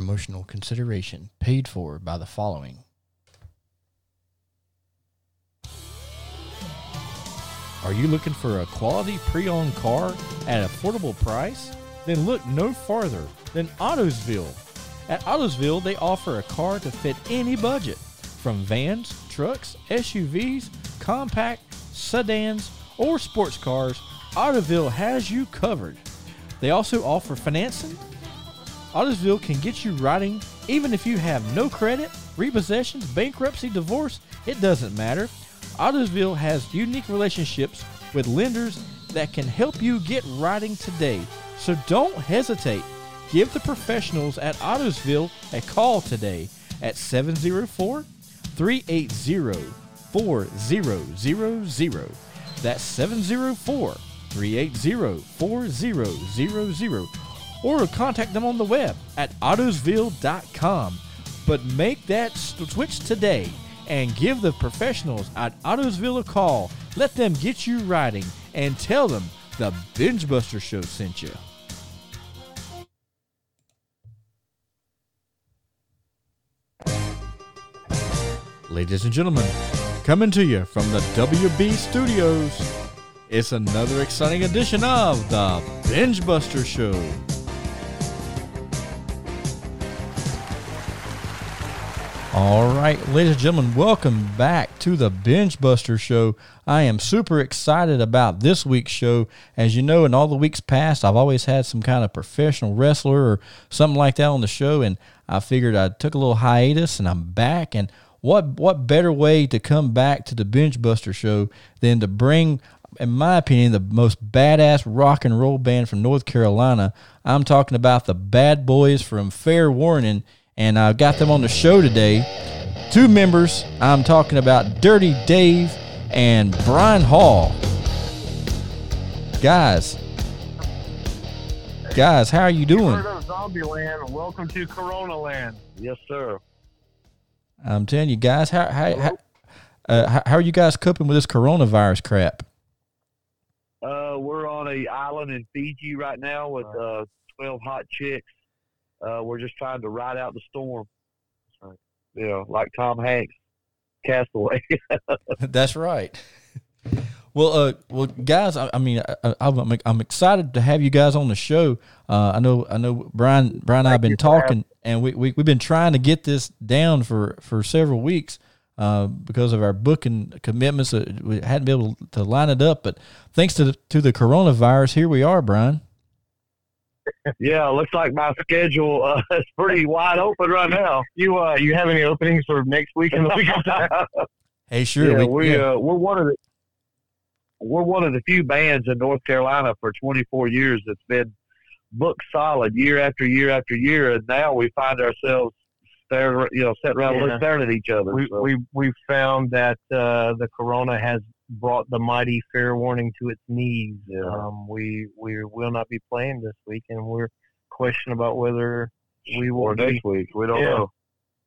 Promotional consideration paid for by the following. Are you looking for a quality pre owned car at an affordable price? Then look no farther than Autosville. At Autosville, they offer a car to fit any budget from vans, trucks, SUVs, compact, sedans, or sports cars. Autosville has you covered. They also offer financing. Autosville can get you writing even if you have no credit, repossessions, bankruptcy, divorce, it doesn't matter. Autosville has unique relationships with lenders that can help you get writing today. So don't hesitate. Give the professionals at Autosville a call today at 704 380 4000. That's 704 380 4000. Or contact them on the web at autosville.com. But make that switch today and give the professionals at Autosville a call. Let them get you riding and tell them the Binge Buster Show sent you. Ladies and gentlemen, coming to you from the WB Studios, it's another exciting edition of the Binge Buster Show. All right, ladies and gentlemen, welcome back to the Binge Buster Show. I am super excited about this week's show. As you know, in all the weeks past, I've always had some kind of professional wrestler or something like that on the show, and I figured I took a little hiatus and I'm back. And what what better way to come back to the Binge Buster Show than to bring in my opinion, the most badass rock and roll band from North Carolina. I'm talking about the Bad Boys from Fair Warning and I've got them on the show today. Two members. I'm talking about Dirty Dave and Brian Hall. Guys, guys, how are you doing? Zombie Land. Welcome to Corona Land. Yes, sir. I'm telling you, guys, how how how, uh, how, how are you guys coping with this coronavirus crap? Uh, we're on a island in Fiji right now with uh, 12 hot chicks uh, we're just trying to ride out the storm. Right. You know, like Tom Hanks, Castaway. That's right. Well, uh, well, guys, I, I mean, I, am I'm excited to have you guys on the show. Uh, I know, I know, Brian, Brian, and I've been talking, and we, we we've been trying to get this down for for several weeks. Uh, because of our booking commitments, uh, we hadn't been able to line it up. But thanks to the, to the coronavirus, here we are, Brian yeah, looks like my schedule uh, is pretty wide open right now. You uh, you have any openings for next week and the week after? hey, sure. Yeah, we, we yeah. Uh, we're one of the we're one of the few bands in North Carolina for 24 years that's been booked solid year after year after year, and now we find ourselves staring, you know, sitting around yeah. staring at each other. We so. we we found that uh, the corona has brought the mighty fair warning to its knees. Yeah. Um, we we will not be playing this week, and we're questioning about whether we will or next week. We don't yeah. know.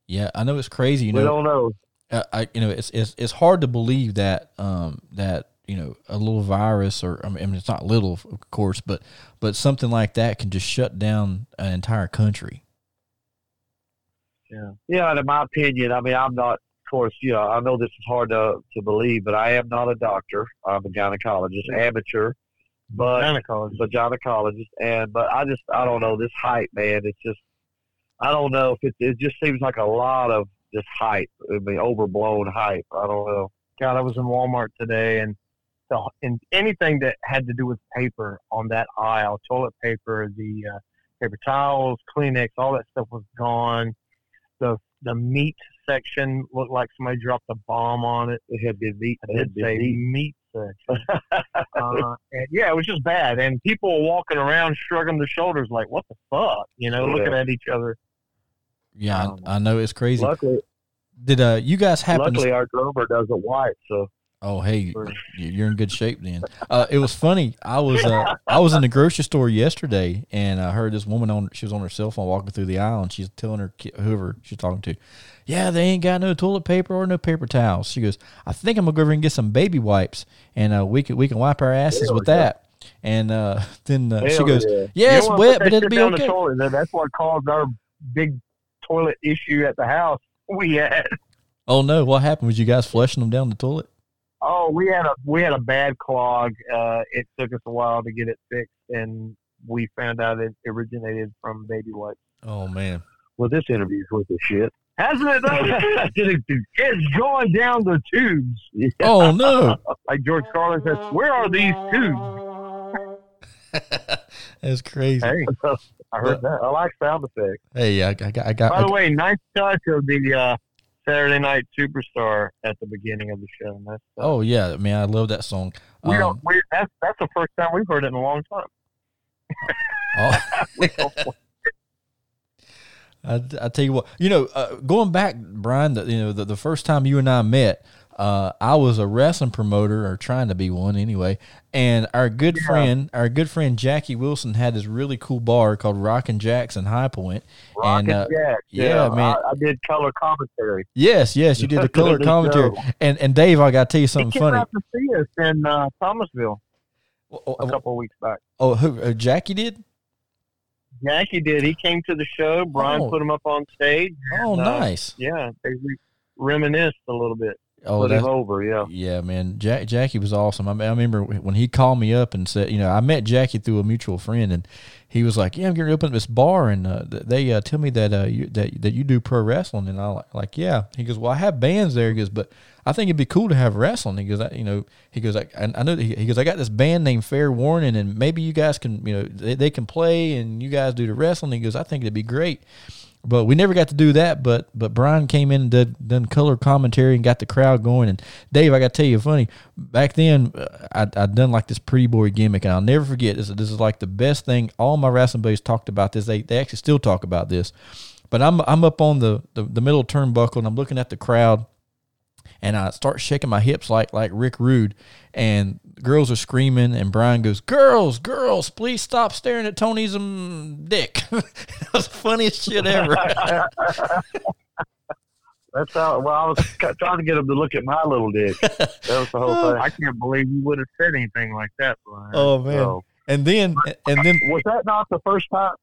Yeah, I know it's crazy. You know, we don't know. Uh, I you know it's it's it's hard to believe that um that you know a little virus or I mean it's not little of course, but but something like that can just shut down an entire country. Yeah, yeah. In my opinion, I mean, I'm not course, you know, I know this is hard to, to believe, but I am not a doctor. I'm a gynecologist, amateur, but gynecologist. but gynecologist, and but I just I don't know this hype, man. It's just I don't know if it it just seems like a lot of just hype. I mean, overblown hype. I don't know. God, I was in Walmart today, and the and anything that had to do with paper on that aisle, toilet paper, the uh, paper towels, Kleenex, all that stuff was gone. The the meat section looked like somebody dropped a bomb on it. It had been meat. It did say meat, meat section. uh, and yeah, it was just bad. And people were walking around shrugging their shoulders like, what the fuck? You know, yeah. looking at each other. Yeah, um, I, I, know it's crazy. Luckily, did uh you guys happen? Luckily, to... our drummer doesn't white, so Oh, hey, you're in good shape then. Uh, it was funny. I was uh, I was in the grocery store yesterday, and I heard this woman on. She was on her cell phone walking through the aisle, and she's telling her whoever she's talking to, "Yeah, they ain't got no toilet paper or no paper towels." She goes, "I think I'm gonna go over and get some baby wipes, and uh, we can we can wipe our asses with that." And uh, then uh, she goes, yeah. "Yeah, it's wet, but it'll be okay." That's what caused our big toilet issue at the house we had. Oh no! What happened? Was you guys flushing them down the toilet? Oh, we had a we had a bad clog. Uh, it took us a while to get it fixed, and we found out it originated from baby wipes. Oh man! Well, this interview's worth of shit. Hasn't it? though? it's going down the tubes. Oh no! Like George Carlin says, "Where are these tubes?" That's crazy. Hey, I heard that. I like sound effects. Hey, I, I got, I got. By the way, nice touch of the uh, Saturday Night Superstar at the beginning of the show. That's, uh, oh yeah, man, I love that song. we Um, don't. We, that's that's the first time we've heard it in a long time. oh, I, I tell you what, you know, uh, going back, Brian, the, you know, the, the first time you and I met, uh, I was a wrestling promoter or trying to be one anyway. And our good friend, our good friend Jackie Wilson had this really cool bar called Rockin' Jacks in High Point. Rocket And, uh, Jack. yeah, man. I, I did color commentary. Yes, yes, you did the color commentary. And and Dave, I got to tell you he something came funny. out to see us in uh, Thomasville a couple of weeks back. oh, who, uh, Jackie did? Jackie did. He came to the show. Brian Oh. put him up on stage. Oh, And, uh, nice. Yeah, they re- reminisced a little bit. Oh, Put him over, yeah. Yeah, man, Jack, Jackie was awesome. I, mean, I remember when he called me up and said, you know, I met Jackie through a mutual friend, and he was like, "Yeah, I'm going to open up this bar, and uh, they uh, tell me that uh, you that that you do pro wrestling." And I like, like, yeah. He goes, "Well, I have bands there." He goes, "But I think it'd be cool to have wrestling." He goes, I, "You know," he goes, "I, I I know." He, he goes, "I got this band named Fair Warning, and maybe you guys can, you know, they, they can play, and you guys do the wrestling." He goes, "I think it'd be great." But we never got to do that. But but Brian came in and did done color commentary and got the crowd going. And Dave, I got to tell you, funny back then, uh, I I'd done like this pretty boy gimmick, and I'll never forget this. This is like the best thing. All my wrestling buddies talked about this. They they actually still talk about this. But I'm I'm up on the the, the middle turnbuckle and I'm looking at the crowd, and I start shaking my hips like like Rick Rude, and girls are screaming, and Brian goes, "Girls, girls, please stop staring at Tony's um, dick." that was the funniest shit ever. That's how. Well, I was trying to get him to look at my little dick. That was the whole thing. I can't believe you would have said anything like that, Brian. oh man! So, And then and then was that not the first time?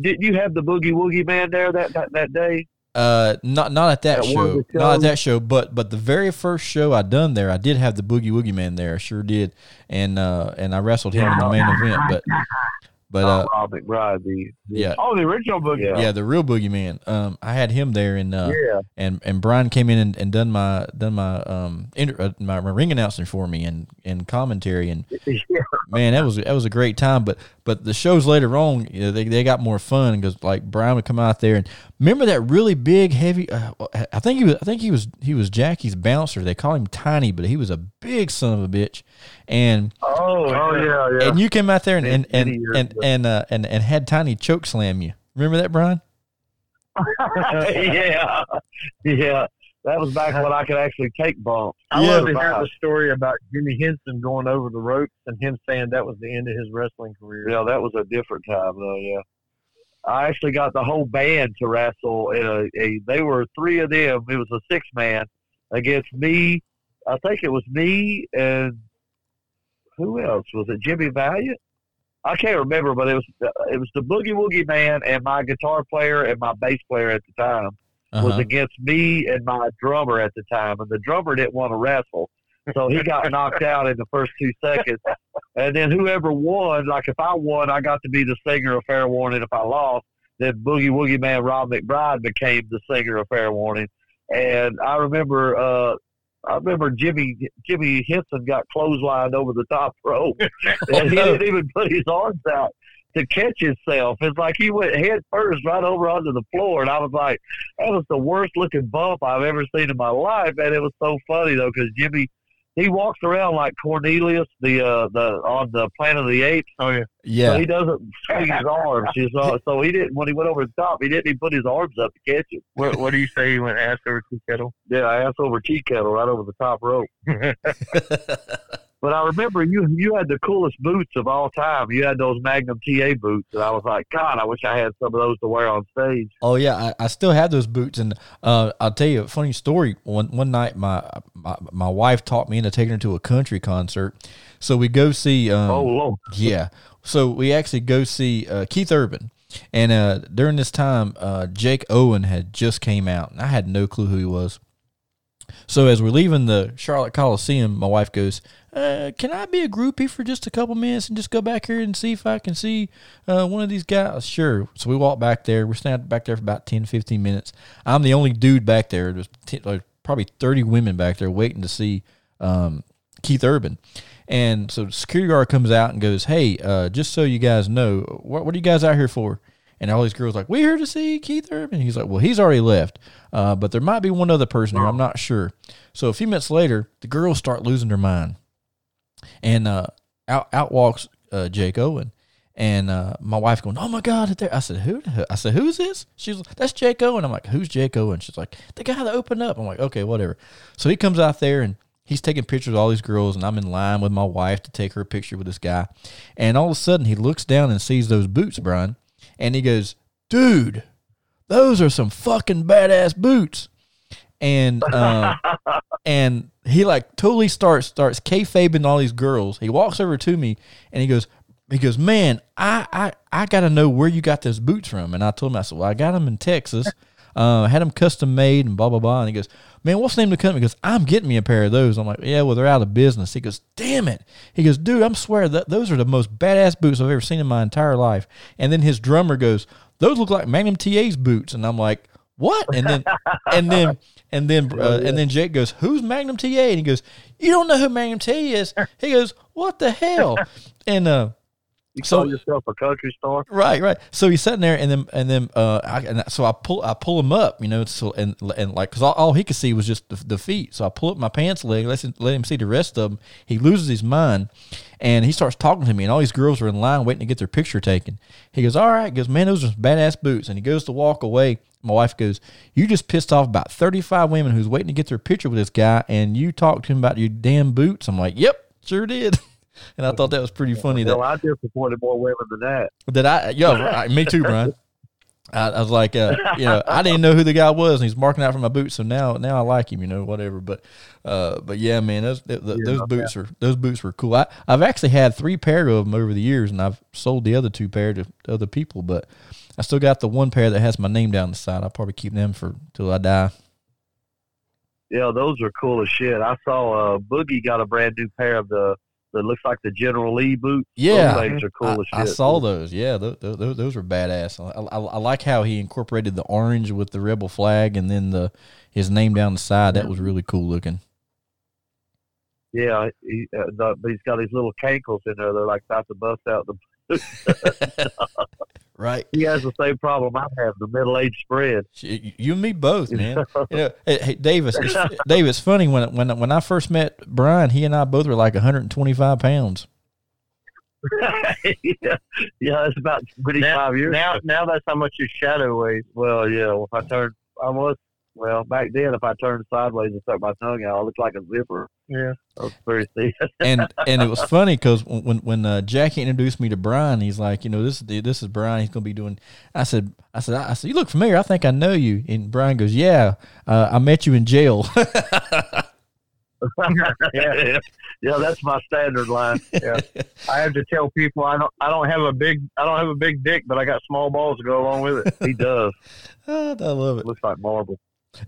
Didn't you have the Boogie Woogie Man there that that, that day? Uh, not not at that At show, not at that show, but but the very first show I done there, I did have the Boogie Woogie Man there, I sure did, and uh and I wrestled him in the main event, but but uh oh, Rob McBride, the, the yeah Oh, the original boogie. Yeah. yeah the real Boogie Man, um I had him there and uh yeah. and and Brian came in and, and done my done my um inter, uh, my, my ring announcing for me and and commentary and yeah. Man, that was that was a great time. But but the shows later on, you know, they they got more fun because like Brian would come out there and remember that really big heavy. Uh, I think he was I think he was he was Jackie's bouncer. They call him Tiny, but he was a big son of a bitch. And Oh, oh yeah, yeah. and you came out there and and and Many years and and, uh, and and had Tiny choke slam you. Remember that, Brian? yeah, yeah. That was back when I could actually take bumps. I Yeah. love to hear the story about Jimmy Henson going over the ropes and him saying that was the end of his wrestling career. Yeah, that was a different time though. Yeah, I actually got the whole band to wrestle. In a, a they were three of them. It was a six man against me. I think it was me and who else was it? Jimmy Valiant. I can't remember, but it was it was the Boogie Woogie Man and my guitar player and my bass player at the time was Uh-huh. against me and my drummer at the time, and the drummer didn't want to wrestle, so he got knocked out in the first two seconds. And then whoever won, like if I won, I got to be the singer of Fair Warning. If I lost, then Boogie Woogie Man Rob McBride became the singer of Fair Warning. And I remember, uh, I remember Jimmy Jimmy Henson got clotheslined over the top rope, and he didn't even put his arms out to catch himself. It's like he went head first right over onto the floor, and I was like, that was the worst looking bump I've ever seen in my life, and it was so funny though because Jimmy. He walks around like Cornelius, the uh, the on the Planet of the Apes. Oh yeah. So yeah. he doesn't swing his arms. He's, uh, so he didn't when he went over the top. He didn't even put his arms up to catch it. What, what do you say? He went ass over tea kettle. Yeah, ass over tea kettle right over the top rope. But I remember you you had the coolest boots of all time. You had those Magnum TA boots, and I was like, God, I wish I had some of those to wear on stage. Oh yeah, I, I still have those boots, and uh, I'll tell you a funny story. One one night, my, my my wife talked me into taking her to a country concert, so we go see. Um, oh Lord, yeah, so we actually go see uh, Keith Urban, And uh, during this time, uh, Jake Owen had just came out, and I had no clue who he was. So as we're leaving the Charlotte Coliseum, my wife goes, uh, "Can I be a groupie for just a couple minutes and just go back here and see if I can see uh, one of these guys?" Sure. So we walk back there. We're standing back there for about 10, 15 minutes. I'm the only dude back there. There's like probably thirty women back there waiting to see um, Keith Urban. And so the security guard comes out and goes, "Hey, uh, just so you guys know, what, what are you guys out here for?" And all these girls like, we're here to see Keith Urban." He's like, "Well, he's already left, uh, but there might be one other person here. I'm not sure." So a few minutes later, the girls start losing their mind, and uh, out out walks uh, Jake Owen, and uh, my wife going, "Oh my God!" There. I said, "Who?" I said, "Who's this?" She's like, "That's Jake Owen." I'm like, "Who's Jake Owen?" She's like, "The guy that opened up." I'm like, "Okay, whatever." So he comes out there and he's taking pictures of all these girls, and I'm in line with my wife to take her picture with this guy, and all of a sudden he looks down and sees those boots, Brian, and he goes, "Dude, those are some fucking badass boots." And uh, and he like totally starts starts kayfabing all these girls. He walks over to me and he goes, he goes, man, I, I, I got to know where you got those boots from. And I told him, I said, well, I got them in Texas. Uh, had them custom made and blah, blah, blah. And he goes, man, what's the name of the company? He goes, I'm getting me a pair of those. I'm like, yeah, well, they're out of business. He goes, damn it. He goes, dude, I'm swear that those are the most badass boots I've ever seen in my entire life. And then his drummer goes, those look like Magnum TA's boots. And I'm like, what? And then, and then, and then, uh, and then Jake goes, who's Magnum TA? And he goes, you don't know who Magnum TA is. He goes, what the hell? And, uh, You So- call yourself a country star? Right, right. So he's sitting there, and then and then uh, I, and so I pull I pull him up, you know, so and and like because all, all he could see was just the, the feet. So I pull up my pants leg, let him, let him see the rest of them. He loses his mind, and he starts talking to me, and all these girls are in line waiting to get their picture taken. He goes, "All right," he goes, "Man, those are some badass boots," and he goes to walk away. My wife goes, "You just pissed off about thirty five women who's waiting to get their picture with this guy, and you talked to him about your damn boots." I'm like, "Yep, sure did." And I thought that was pretty funny. That Well, I disappointed more women than that. that I, yo, right, me too, Brian. I, I was like, uh, you know, I didn't know who the guy was, and he's marking out for my boots. So now, now I like him, you know, whatever. But, uh, but yeah, man, those th- th- those boots are those boots were cool. I, I've actually had three pair of them over the years, and I've sold the other two pair to other people. But I still got the one pair that has my name down the side. I'll probably keep them for till I die. Yeah, those are cool as shit. I saw uh, Boogie got a brand new pair of the that looks like the General Lee boots. Yeah. those things are cool I, I saw those. Yeah, those, those, those were badass. I, I, I like how he incorporated the orange with the rebel flag, and then the his name down the side. That was really cool looking. Yeah, he, uh, the, but he's got these little cankles in there. They're like about to bust out. The Right. he has the same problem I have. The middle age spread. You and me both, man. you know, hey, hey, Davis, it's, Dave, it's funny when when when I first met Brian, he and I both were like 125 pounds. yeah, yeah, that's about 25 Now, years. now, now that's how much your shadow weighs. Well, yeah. Well, if I turned, I was. Well, back then, if I turned sideways and stuck my tongue out, I looked like a zipper. Yeah. I was pretty thin. and and it was funny because when when uh, Jackie introduced me to Brian, he's like, you know, this is this is Brian. He's gonna be doing. I said, I said, I said, you look familiar. I think I know you. And Brian goes, Yeah, uh, I met you in jail. yeah, yeah, that's my standard line. Yeah. I have to tell people I don't. I don't have a big. I don't have a big dick, but I got small balls to go along with it. He does. Oh, I love it. Looks like marble.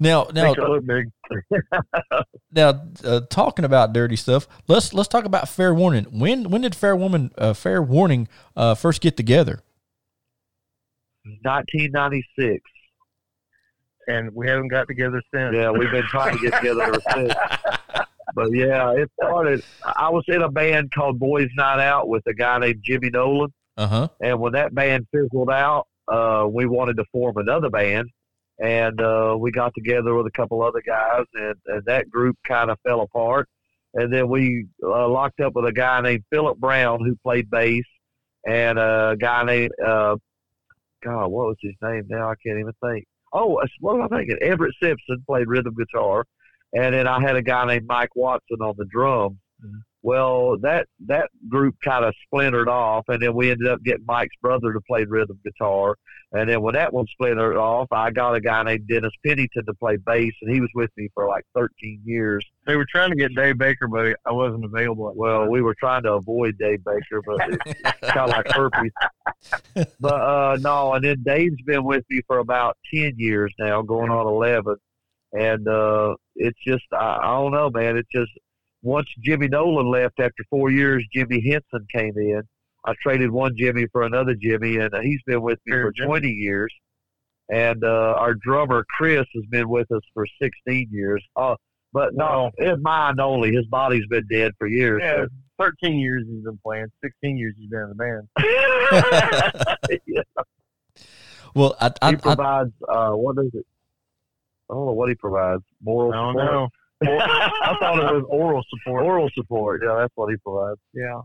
Now, now, Makes it look big. now, uh, talking about dirty stuff. Let's let's talk about Fair Warning. When when did Fair Woman uh, Fair Warning uh, first get together? 1996. and we haven't got together since. Yeah, we've been trying to get together ever since. But yeah, it started. I was in a band called Boys Night Out with a guy named Jimmy Nolan, Uh huh. and when that band fizzled out, uh, we wanted to form another band, and uh, we got together with a couple other guys, and, and that group kind of fell apart. And then we uh, locked up with a guy named Philip Brown who played bass, and a guy named uh, God, what was his name? Now I can't even think. Oh, what am I thinking? Everett Simpson played rhythm guitar, and then I had a guy named Mike Watson on the drums. Well, that that group kind of splintered off, and then we ended up getting Mike's brother to play rhythm guitar. And then when that one splintered off, I got a guy named Dennis Pennington to play bass, and he was with me for like 13 years. They were trying to get Dave Baker, but I wasn't available. Well, we were trying to avoid Dave Baker, but it's kind of like herpes. But uh, no, and then Dave's been with me for about 10 years now, going on 11. And uh, it's just, I, I don't know, man. It's just, once Jimmy Nolan left after four years, Jimmy Henson came in. I traded one Jimmy for another Jimmy, and uh, he's been with me Sure, for Jimmy. 20 years. And uh, our drummer Chris has been with us for 16 years. Uh, but no, it's mine only. His body's been dead for years. Yeah, 13 years he's been playing. 16 years he's been in the band. Yeah, Well, I, I, he I, provides uh, what is it? I don't know what he provides. Moral I don't support. know. I thought it was oral support. Oral support. Yeah, that's what he provides. Yeah.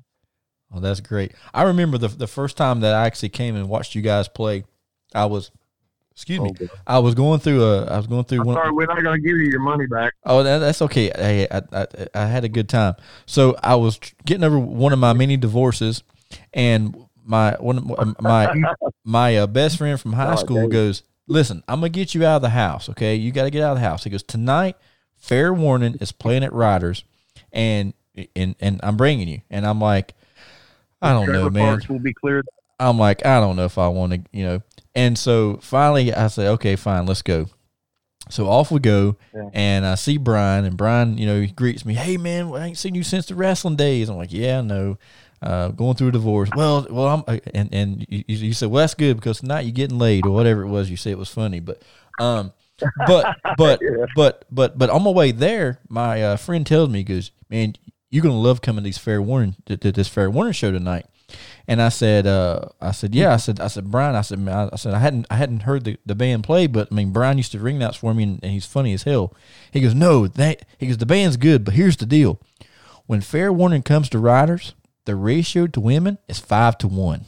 Oh, that's great. I remember the the first time that I actually came and watched you guys play. I was, excuse me, Okay. I was going through a, I was going through I'm one. sorry, we're not going to give you your money back. Oh, that, that's okay. Hey, I, I I had a good time. So I was getting over one of my many divorces, and my one of my my, my uh, best friend from high Oh, school goes, "Listen, I'm gonna get you out of the house. Okay, you got to get out of the house." He goes, "Tonight, fair warning is playing at Riders, and and and I'm bringing you." And I'm like, I don't know, man. parks will be cleared. I'm like, I don't know if I want to, you know. And so finally, I say, okay, fine, let's go. So off we go, Yeah. and I see Brian, and Brian, you know, he greets me, hey man, I ain't seen you since the wrestling days. I'm like, yeah, no, uh, going through a divorce. Well, well, I'm, uh, and and you, you said, well, that's good because tonight you're getting laid or whatever it was. You said it was funny, but, um, but but Yeah. but but but on my way there, my uh, friend tells me, he goes, man, you're gonna love coming to these fair warning to, to this fair warning show tonight. And I said, uh, I said, yeah. I said, I said, Brian. I said, man, I, I said, I hadn't, I hadn't heard the, the band play, but I mean, Brian used to ring that for me, and, and he's funny as hell. He goes, no, that he goes, the band's good, but here's the deal: when fair warning comes to riders, the ratio to women is five to one.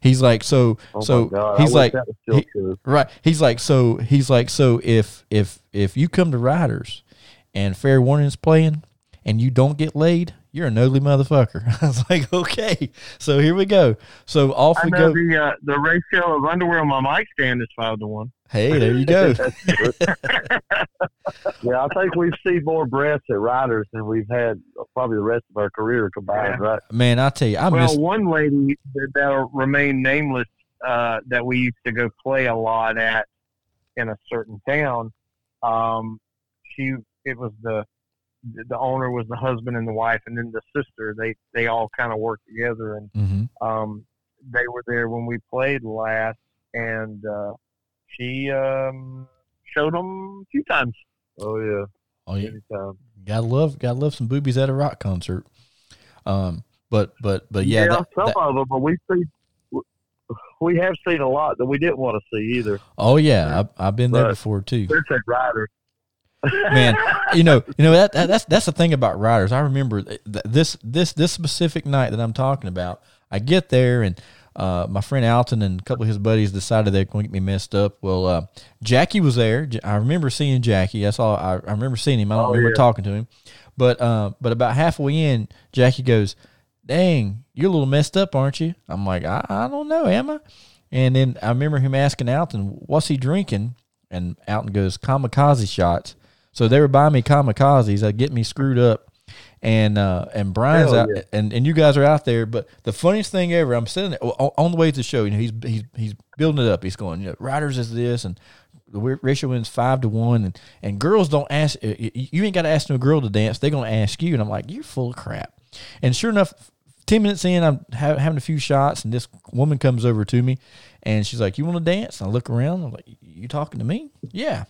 He's like, so, Oh so. He's like, that was still he- Right. He's like, so he's like, so if if if you come to Riders and Fair Warning's playing and you don't get laid, you're an ugly motherfucker. I was like, okay. So here we go. So off I we know go. the uh, the ratio of underwear on my mic stand is five to one. Hey, there you go. Yeah, I think we've seen more breasts at Riders than we've had probably the rest of our career combined, Yeah. right? Man, I tell you, I well, miss one lady that, that'll remain nameless uh, that we used to go play a lot at in a certain town. Um, she it was the the owner was the husband and the wife, and then the sister. They they all kind of worked together, and hmm um, they were there when we played last, and uh, she um, showed them a few times. Oh yeah, Oh, yeah. anytime. Gotta love, gotta love some boobies at a rock concert. Um, but but but yeah, that- some that- of them, but we see we have seen a lot that we didn't want to see either. oh yeah, I, I've been there But- before too. They're at Riders. Man you know you know that, that that's that's the thing about riders i remember th- th- this this this specific night that i'm talking about i get there and uh, my friend Alton and a couple of his buddies decided they're going to get me messed up. Well, uh, Jackie was there. J- I remember seeing Jackie. That's all. I, I remember seeing him. I don't Oh, remember yeah. talking to him. But uh, but about halfway in, Jackie goes, "Dang, you're a little messed up, aren't you?" I'm like, "I, I don't know, am I?" And then I remember him asking Alton, "What's he drinking?" And Alton goes, "Kamikaze shots." So they were buying me kamikazes. That get me screwed up. And uh, and Brian's Hell out, yeah. and, and you guys are out there. But the funniest thing ever, I'm sitting there, on, on the way to the show. You know, he's he's he's building it up. He's going, you know, Riders is this, and the ratio is five to one, and and girls don't ask. You ain't got to ask no girl to dance. They're gonna ask you, and I'm like, you're full of crap. And sure enough, ten minutes in, I'm ha- having a few shots, and this woman comes over to me, and she's like, "You want to dance?" And I look around. I'm like, "You talking to me?" Yeah.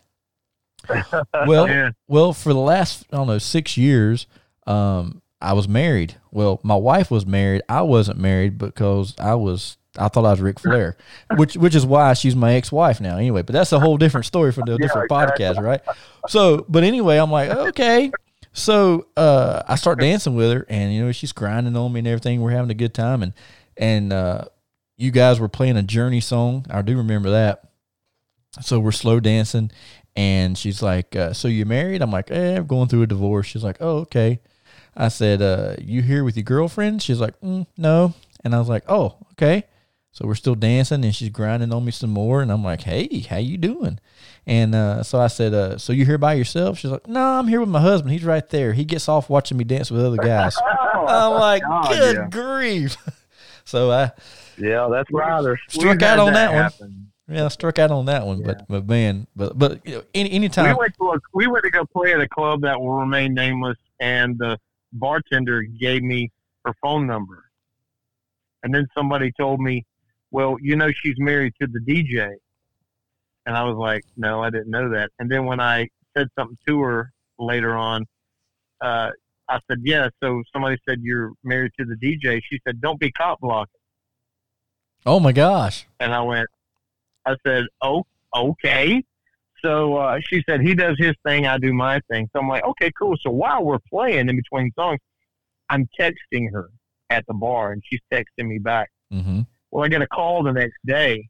well, Yeah. well, for the last I don't know six years, um, I was married. Well, my wife was married. I wasn't married because I was. I thought I was Ric Flair, which which is why she's my ex wife now. Anyway, but that's a whole different story for the different exactly. podcast, right? So, but anyway, I'm like, okay. So uh, I start dancing with her, and you know she's grinding on me and everything. We're having a good time, and and uh, you guys were playing a Journey song. I do remember that. So we're slow dancing, and she's like, uh, "So you married?" I'm like, "Eh, I'm going through a divorce." She's like, "Oh, okay." I said, uh, "You here with your girlfriend?" She's like, mm, "No," and I was like, "Oh, okay." So we're still dancing, and she's grinding on me some more, and I'm like, "Hey, how you doing?" And uh, so I said, uh, "So you here by yourself?" She's like, "No, I'm here with my husband. He's right there. He gets off watching me dance with other guys." I'm like, God, "Good yeah. grief!" so I Yeah, that's right. struck out on that, one. Happen. Yeah, I struck out on that one, but but man, but but you know, any We anytime. went to a, we went to go play at a club that will remain nameless, and the bartender gave me her phone number, and then somebody told me, "Well, you know, she's married to the DJ," and I was like, "No, I didn't know that." And then when I said something to her later on, uh, I said, "Yeah." So somebody said you're married to the DJ. She said, "Don't be cop blocking," Oh my gosh! and I went, I said, "Oh, okay." So uh, she said he does his thing, I do my thing. So I'm like, okay, cool. So while we're playing in between songs, I'm texting her at the bar, and she's texting me back. Mm-hmm. Well, I get a call the next day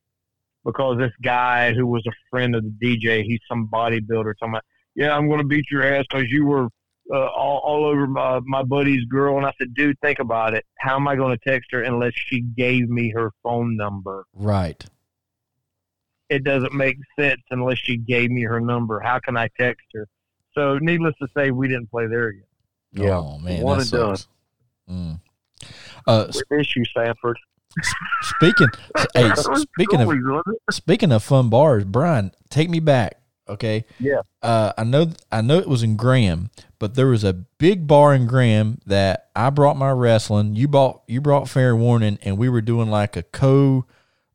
because this guy who was a friend of the DJ, he's some bodybuilder, talking about, yeah, I'm going to beat your ass because you were uh, all, all over my, my buddy's girl. And I said, dude, think about it. How am I going to text her unless she gave me her phone number? Right. It doesn't make sense unless she gave me her number. How can I text her? So, needless to say, we didn't play there again. Yeah. Oh man, One that and done. sucks. Mm. Uh, s- We miss you, Sanford. speaking, hey, speaking of cool, wasn't it? speaking of fun bars, Brian, take me back. Okay. Yeah. Uh, I know, I know it was in Graham, but there was a big bar in Graham that I brought my wrestling. You bought, you brought fair warning, and we were doing like a co,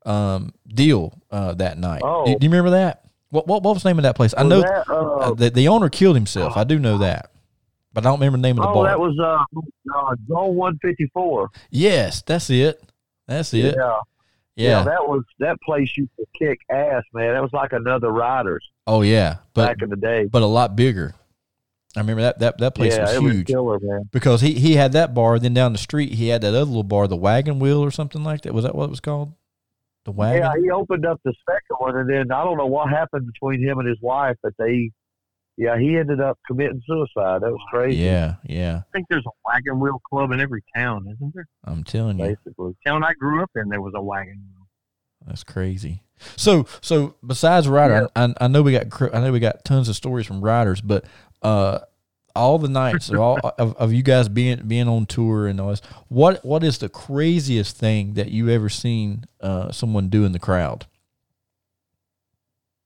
um, deal uh, that night. Oh. Do, do you remember that? What, what, what was the name of that place? I know that, uh, uh, the, the owner killed himself. I do know that, but I don't remember the name of the oh, bar. that was uh, uh Zone 154. yes, that's it. That's it. Yeah. Yeah. that was that place used to kick ass, man. That was like another Riders oh yeah, but back in the day. but a lot bigger. I remember that that that place yeah, was it was huge killer, man. because he he had that bar. Then down the street he had that other little bar, the Wagon Wheel or something like that. Was that what it was called? The Wagon. Yeah, he opened up the second one, and then I don't know what happened between him and his wife, but they, yeah, he ended up committing suicide. That was crazy. yeah, yeah. I think there's a wagon wheel club in every town, isn't there? I'm telling you, basically. town I grew up in, there was a wagon wheel. that's crazy. So so besides Ryder, I, I know we got I know we got tons of stories from riders, but uh, all the nights of all of, of you guys being being on tour and all this, what what is the craziest thing that you ever seen uh, someone do in the crowd?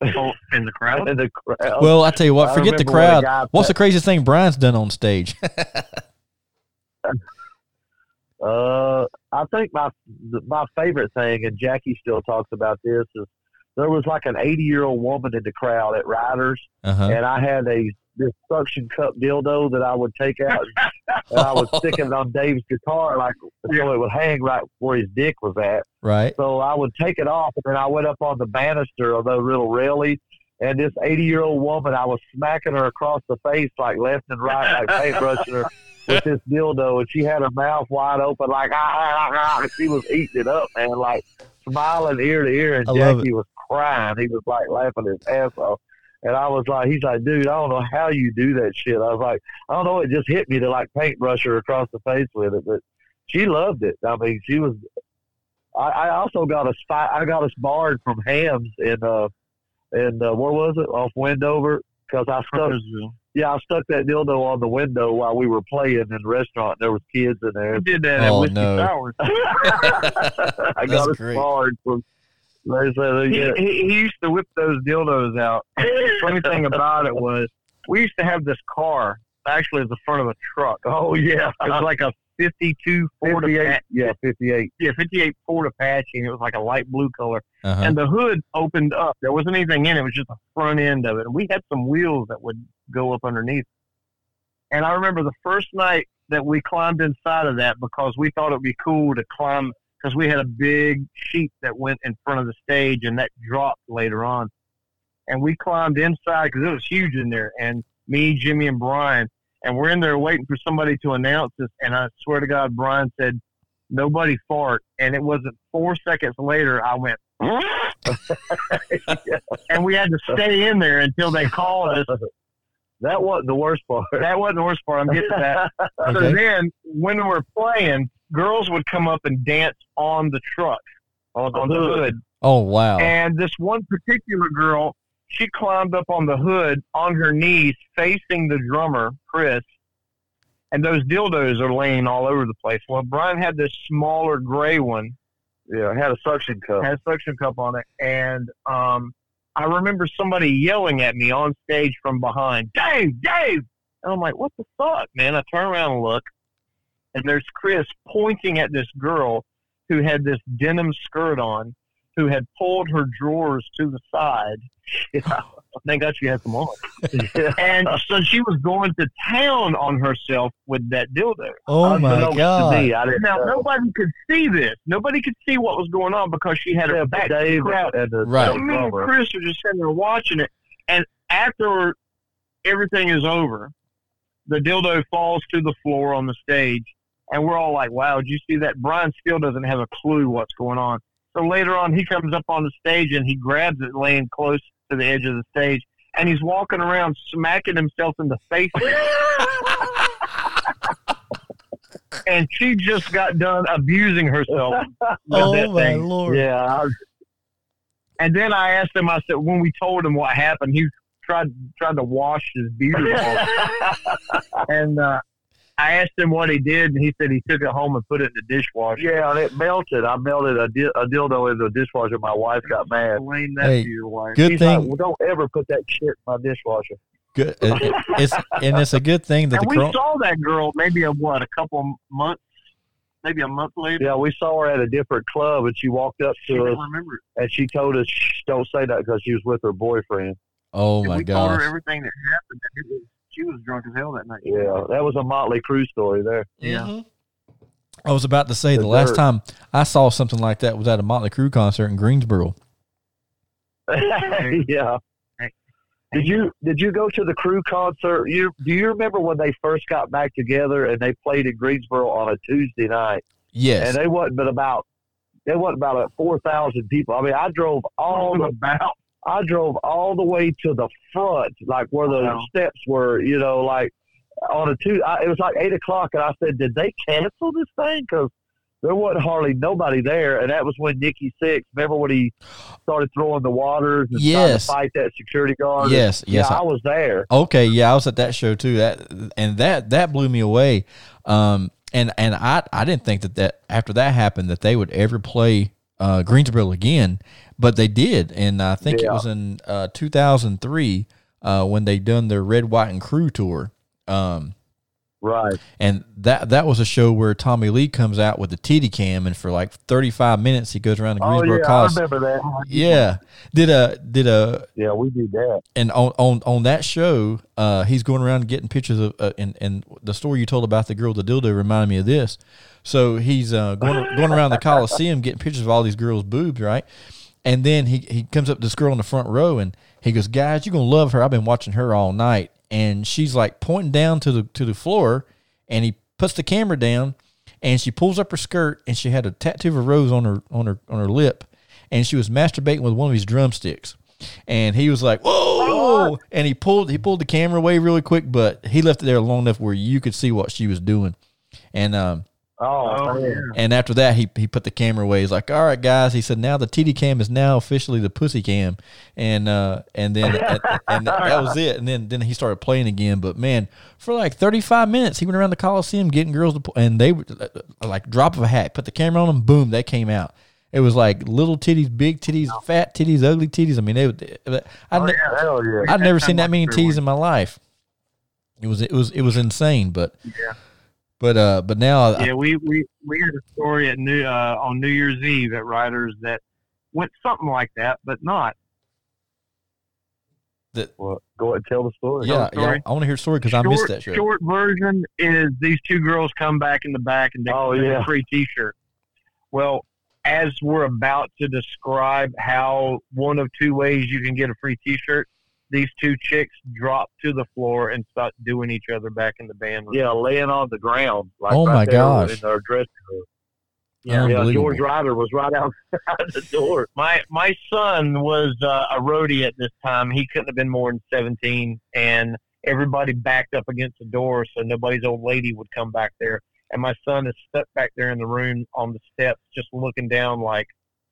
Oh, in the crowd? in the crowd. Well, I tell you what, forget the remember when a crowd. guy What's the craziest thing Brian's done on stage? Uh, I think my my favorite thing, and Jackie still talks about this, is there was like an 80 year old woman in the crowd at Riders, uh huh. and I had a this suction cup dildo that I would take out and I would stick it on Dave's guitar like so it would hang right where his dick was at. Right. So I would take it off, and then I went up on the banister of those little railies. And this 80 year old woman, I was smacking her across the face, like left and right, like paintbrushing her with this dildo. And she had her mouth wide open, like, ah, ah, ah, ah. And she was eating it up, man, like smiling ear to ear. And Jackie was crying. He was like laughing his ass off. And I was like, he's like, dude, I don't know how you do that shit. I was like, I don't know. It just hit me to like paintbrush her across the face with it. But she loved it. I mean, she was I, I also got us fi- I got us barred from hams in uh in uh, where was it off Wendover because I stuck yeah I stuck that dildo on the window while we were playing in the restaurant. And there was kids in there. I did that at Oh, Whiskey no. Sour. I got us great. barred from. They said, He, he, he used to whip those dildos out. Funny thing about it was, we used to have this car. Actually, at the front of a truck. oh yeah, It was like a 52 Ford 58, Apache. yeah, fifty-eight. Yeah, 58 Ford Apache, and it was like a light blue color. Uh-huh. And the hood opened up. There wasn't anything in it. It was just the front end of it. And we had some wheels that would go up underneath. And I remember the first night that we climbed inside of that because we thought it would be cool to climb because we had a big sheet that went in front of the stage and that dropped later on. And we climbed inside because it was huge in there. And me, Jimmy, and Brian, and we're in there waiting for somebody to announce us. And I swear to God, Brian said, "Nobody fart." And it wasn't four seconds later, I went, and we had to stay in there until they called us. That wasn't the worst part. That wasn't the worst part. I'm getting to that. So then, when we're playing, girls would come up and dance on the truck, On the on the hood. hood. Oh wow. And this one particular girl, she climbed up on the hood on her knees, facing the drummer, Chris. And those dildos are laying all over the place. Well, Brian had this smaller gray one, Yeah, had a suction cup. had a suction cup on it, and um, I remember somebody yelling at me on stage from behind, Dave, Dave! And I'm like, what the fuck, man? I turn around and look, and there's Chris pointing at this girl who had this denim skirt on, who had pulled her drawers to the side. Thank God she had some on. And so she was going to town on herself with that dildo. oh uh, my Unbeknownst god. I didn't Now know. nobody could see this. Nobody could see what was going on because she had her Yeah, back Dave crowd. and the Right. So me and. Chris are just sitting there watching it, and after everything is over, the dildo falls to the floor on the stage, and we're all like, "Wow, did you see that?" Brian still doesn't have a clue what's going on. So later on, he comes up on the stage and he grabs it, laying close to the edge of the stage, and he's walking around smacking himself in the face. and she just got done abusing herself. Oh my thing. lord. Yeah, was, And then I asked him, I said, when we told him what happened, he tried tried to wash his beard off. and uh, I asked him what he did, and he said he took it home and put it in the dishwasher. yeah, and it melted. I melted a, di- a dildo in the dishwasher. My wife got mad. Explain that Hey, to your wife. Good She's thing. like, well, don't ever put that shit in my dishwasher. Good. it's and it's a good thing that And the we cro- saw that girl maybe a what a couple months, maybe a month later. Yeah, we saw her at a different club, and she walked up to didn't us, remember it. and she told us, Shh, "Don't say that," because she was with her boyfriend. Oh And my we told her everything that happened. And it was, she was drunk as hell that night. Yeah, that was a Motley Crue story there. Yeah. Mhm. I was about to say the The last time I saw something like that was at a Motley Crue concert in Greensboro. yeah. Did you did you go to the Crue concert? You do you remember when they first got back together and they played in Greensboro on a Tuesday night? Yes. And they wasn't but about they wasn't about four thousand people. I mean, I drove all the about. I drove all the way to the front, like where the Wow. steps were. You know, like on a two. I, it was like eight o'clock, and I said, "Did they cancel this thing?" Because there wasn't hardly nobody there, and that was when Nikki Sixx. Remember when he started throwing the waters and Yes. trying to fight that security guard? yes. Yes. yeah, I- I was there. Okay, yeah, I was at that show too. That and that that blew me away. Um, and and I I didn't think that that after that happened that they would ever play uh, Greensboro again, but they did, and I think it was in uh, 2003 uh, when they done their Red, White, and Crue tour. Um, Right. and that that was a show where Tommy Lee comes out with the TD cam, and for like 35 minutes he goes around the Oh Greensboro yeah, I remember that. Yeah, did a did a Yeah, we did that. and on on on that show, uh, he's going around getting pictures of, uh, and and the story you told about the girl with the dildo reminded me of this. So he's uh, going going around the Coliseum getting pictures of all these girls' boobs, right? And then he he comes up to this girl in the front row and he goes, "Guys, you're gonna love her. I've been watching her all night." And she's like pointing down to the to the floor, and he puts the camera down, and she pulls up her skirt, and she had a tattoo of a rose on her on her on her lip, and she was masturbating with one of his drumsticks. And he was like, "Whoa!" And he pulled he pulled the camera away really quick, but he left it there long enough where you could see what she was doing. And um, Oh, Oh, man. yeah. and after that, he he put the camera away. He's like, "All right, guys," he said, "Now the TD cam is now officially the pussy cam," and uh, and then and, and that was it. And then then he started playing again. But man, for like thirty five minutes, he went around the Coliseum getting girls to, pu- and they were uh, like drop of a hat, put the camera on them, boom, they came out. It was like little titties, big titties, fat titties, ugly titties. I mean, they. they I, Oh, ne- yeah. Hell yeah. I'd never seen that many watched titties in my life. It was it was it was insane, but Yeah. But uh but now I- Yeah, we, we, we had a story at New uh, on New Year's Eve at Riders that went something like that, but not. Well, go ahead and tell the story. yeah, yeah story. I want to hear a story because I missed that show. Short version is these two girls come back in the back and they Oh, get yeah. a free T-shirt. Well, as we're about to describe how one of two ways you can get a free T-shirt, these two chicks drop to the floor and start doing each other back in the band room. Yeah, laying on the ground. Like Oh, right my gosh. In our dressing room. Yeah. Yeah, George Ryder was right outside the door. My my son was uh, a roadie at this time. He couldn't have been more than seventeen, and everybody backed up against the door so nobody's old lady would come back there. And my son is stuck back there in the room on the steps, just looking down like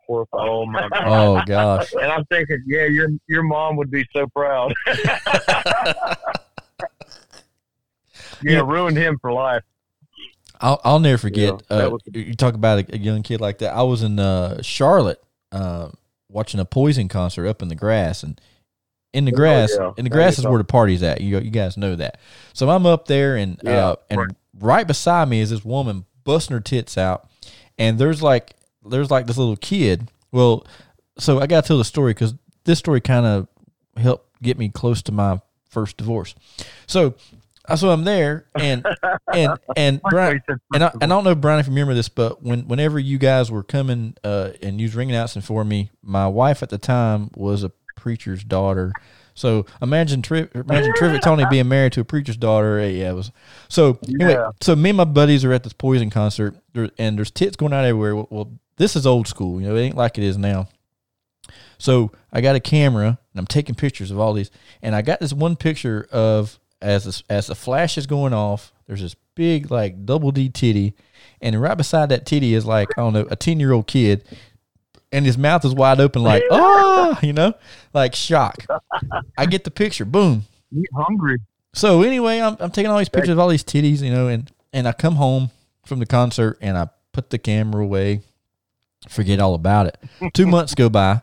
horrified. Oh my God. Oh gosh. And I'm thinking, yeah, your your mom would be so proud. yeah, ruined him for life. I'll I'll never forget. Yeah, uh, was- you talk about a, a young kid like that. I was in uh, Charlotte uh, watching a Poison concert up in the grass, and in the Oh, grass, yeah. in the grass is where the party's at. You you guys know that. So I'm up there, and Yeah, uh, and right. beside me is this woman busting her tits out, and there's like there's like this little kid. Well, so I got to tell the story because this story kind of helped get me close to my first divorce. So. I so I'm there, and and and Brian, and I, and I don't know, Brian, if you remember this, but when whenever you guys were coming uh, and you was ringing out for me, my wife at the time was a preacher's daughter. So imagine Tri- imagine Trivia Tony being married to a preacher's daughter. Yeah, it was so. Anyway, Yeah. so me and my buddies are at this Poison concert, and there's tits going out everywhere. Well, well, this is old school, you know, it ain't like it is now. So I got a camera and I'm taking pictures of all these, and I got this one picture of as the, as the flash is going off. There's this big like double D titty, and right beside that titty is like I don't know a ten year old kid, and his mouth is wide open like ah, you know, like shock. I get the picture, boom. You hungry? So anyway, I'm, I'm taking all these pictures of all these titties, you know, and and I come home from the concert and I put the camera away, forget all about it. Two months go by,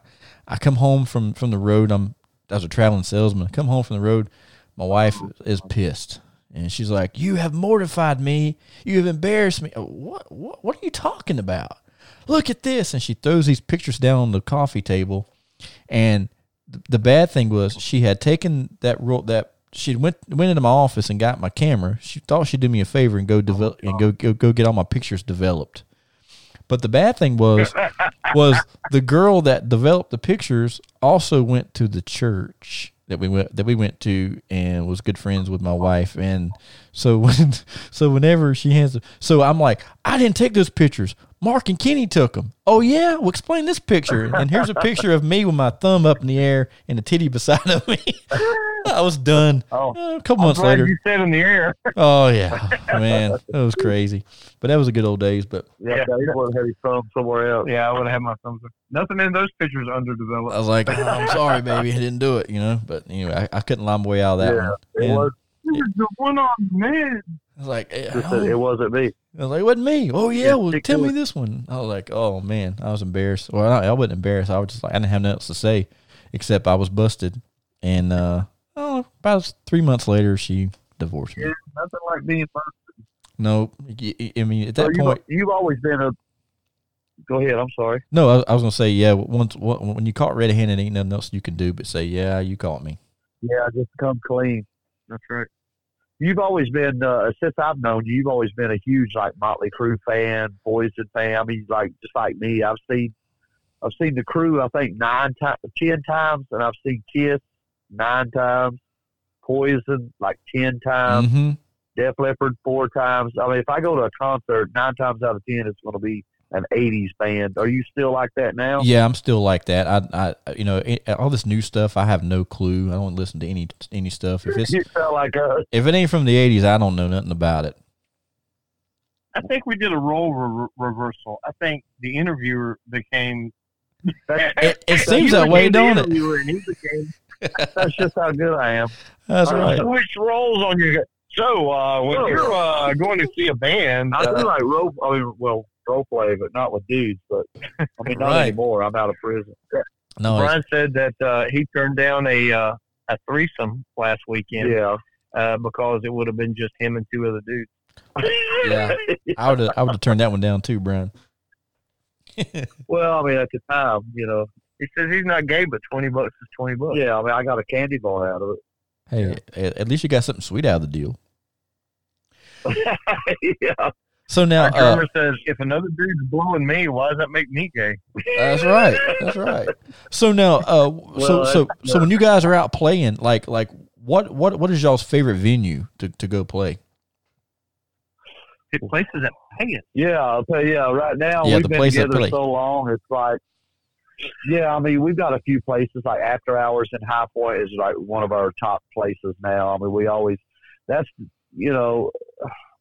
I come home from from the road. I'm I was a traveling salesman. I come home from the road, my wife is pissed. And she's like, "You have mortified me. You have embarrassed me. Oh, What? What? What are you talking about? Look at this!" And she throws these pictures down on the coffee table. And th- the bad thing was, she had taken that ro- that she went went into my office and got my camera. She thought she'd do me a favor and go oh develop and go, go go get all my pictures developed. But the bad thing was was the girl that developed the pictures also went to the church that we went that we went to and was good friends with my wife and so when so whenever she hands so I'm like I didn't take those pictures Mark and Kenny took them oh yeah well explain this picture and here's a picture of me with my thumb up in the air and a titty beside of me I was done Oh, Uh, a couple I'm months glad later you said in the air. oh yeah man that was crazy but that was a good old days but Yeah, Yeah. he would have his thumb somewhere else. Yeah, I would have had my thumbs up. Nothing in those pictures underdeveloped. I was like, oh, I'm sorry, baby, I didn't do it, you know. But anyway, I, I couldn't lie my way out of that Yeah, one. It And was. the one on man. I was like, Just oh. it wasn't me. I was like, it wasn't me. Oh yeah, well, tell me this one. I was like, oh man, I was embarrassed. Well, I, I wasn't embarrassed. I was just like, I didn't have nothing else to say, except I was busted. And uh, oh, about three months later, she divorced me. Yeah, nothing like being first. No, I mean at So that you, point, you've always been a. Go ahead. I'm sorry. no, I, I was gonna say, yeah. Once when you caught red-handed, ain't nothing else you can do but say, yeah, you caught me. Yeah, just come clean. That's right. You've always been uh, since I've known you. You've always been a huge like Motley Crue fan, Poison fan. I mean, like just like me. I've seen, I've seen the Crue. I think nine times, ten times, and I've seen Kiss nine times, Poison like ten times, hmm Def Leppard four times. I mean, if I go to a concert, nine times out of ten, it's going to be an '80s band. Are you still like that now? Yeah, I'm still like that. I, I, you know, all this new stuff, I have no clue. I don't listen to any any stuff. If it's You felt like us. if it ain't from the '80s, I don't know nothing about it. I think we did a role re- reversal. I think the interviewer became. It, it So seems that way, became the don't it? interviewer and he became- That's just how good I am. That's I right. Switch roles on your. So uh, when Oh. you're uh, going to see a band, I uh, do like role. I mean, well, role play, but not with dudes. But I mean, not Right. anymore. I'm out of prison. No, it's- Brian said that uh, he turned down a uh, a threesome last weekend Yeah. uh, because it would have been just him and two other dudes. Yeah. I would have I would have turned that one down too, Brian. Well, I mean, at the time, you know. He says he's not gay, but twenty bucks is twenty bucks. Yeah, I mean, I got a candy bar out of it. Hey, at, at least you got something sweet out of the deal. yeah. So now, Our uh, says, if another dude's blowing me, why does that make me gay? that's right. That's right. So now, uh, so Well, so that's- so when you guys are out playing, like like what what what is y'all's favorite venue to, to go play? It places that pay it. Yeah, I'll tell you. Yeah, right now Yeah, we've the been place that together play. so long. It's like yeah, I mean, we've got a few places like After Hours in High Point is like one of our top places now. I mean, we always that's you know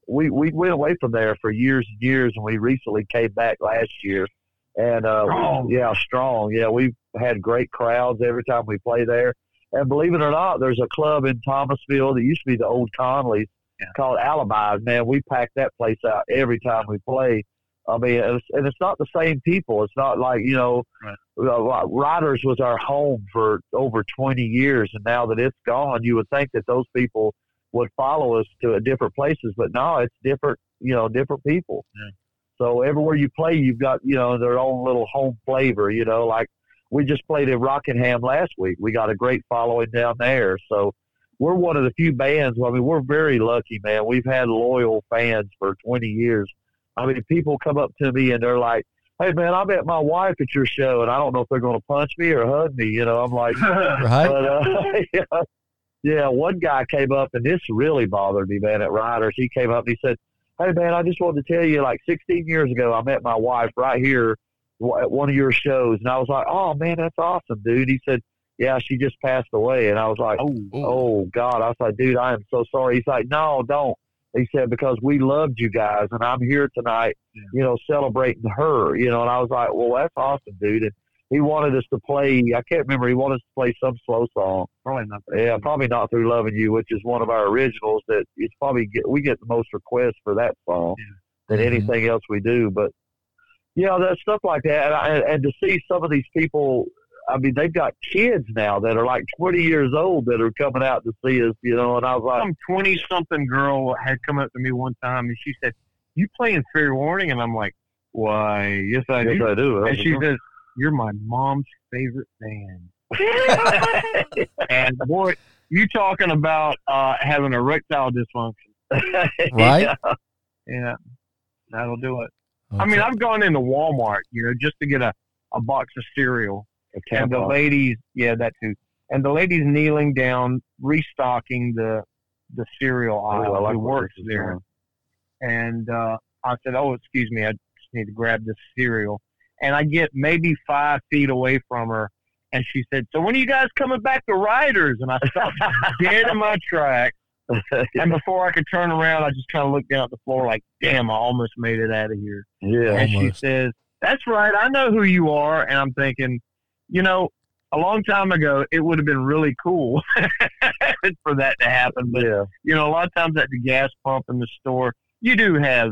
we we went away from there for years and years, and we recently came back last year. And uh, Strong. yeah, strong. Yeah, we've had great crowds every time we play there. And believe it or not, there's a club in Thomasville that used to be the old Conley's Yeah. called Alibis. Man, we pack that place out every time we play. I mean, and it's, and it's not the same people. It's not like you know, Right. uh, Riders was our home for over 20 years, and now that it's gone, you would think that those people would follow us to different places, but no, it's different. You know, different people. Yeah. So everywhere you play, you've got you know their own little home flavor. You know, like we just played in Rockingham last week. We got a great following down there. So we're one of the few bands. I mean, we're very lucky, man. We've had loyal fans for 20 years. I mean, people come up to me and they're like, "Hey, man, I met my wife at your show, and I don't know if they're going to punch me or hug me." You know, I'm like, Right? but uh, yeah, yeah. One guy came up, and this really bothered me, man. At Riders, he came up and he said, "Hey, man, I just wanted to tell you, like 16 years ago, I met my wife right here at one of your shows," and I was like, "Oh, man, that's awesome, dude." He said, "Yeah, she just passed away," and I was like, oh, oh, "Oh God!" I was like, "Dude, I am so sorry." He's like, "No, don't." He said, "Because we loved you guys, and I'm here tonight, Yeah. you know, celebrating her." You know, and I was like, "Well, that's awesome, dude." And he wanted us to play. I can't remember. He wanted us to play some slow song. probably not. Yeah, probably not through loving you, which is one of our originals. That it's probably get, we get the most requests for that song than Mhm. anything else we do. But yeah, that stuff like that, and, I, and to see some of these people. I mean, they've got kids now that are like 20 years old that are coming out to see us, you know. And I was like, Some twenty-something girl had come up to me one time and she said, "You playing Fair Warning?" And I'm like, "Why? Yes, I "Yes, do." I do." And she says, "You're my mom's favorite band." And boy, you talking about uh, having erectile dysfunction? Right? Yeah. Yeah, that'll do it. I mean, I've gone into Walmart, you know, just to get a, a box of cereal. And the ladies, yeah, that too. And the ladies kneeling down, restocking the the cereal Oh, aisle. I like who works this is there? going. And uh, I said, "Oh, excuse me, I just need to grab this cereal." And I get maybe five feet away from her, and she said, "So when are you guys coming back to Riders?" And I stopped dead in my tracks. And before I could turn around, I just kind of looked down at the floor, like, "Damn, I almost made it out of here." yeah. And she Almost. says, "That's right. I know who you are." And I'm thinking, you know, a long time ago, it would have been really cool for that to happen. But yeah. you know, a lot of times at the gas pump in the store, you do have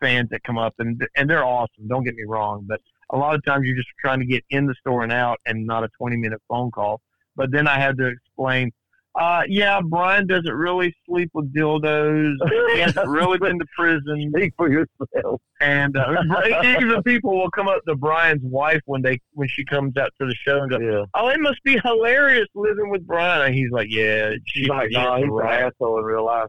fans that come up and and they're awesome. Don't get me wrong, but a lot of times you're just trying to get in the store and out, and not a 20 minute phone call. But then I had to explain. Uh, yeah, Brian doesn't really sleep with dildos. He hasn't really been to prison. Speak for yourself. And uh, even people will come up to Brian's wife when they when she comes out to the show and go, Yeah. "Oh, it must be hilarious living with Brian." And he's like, "Yeah, She's like, no, he's an asshole in real life.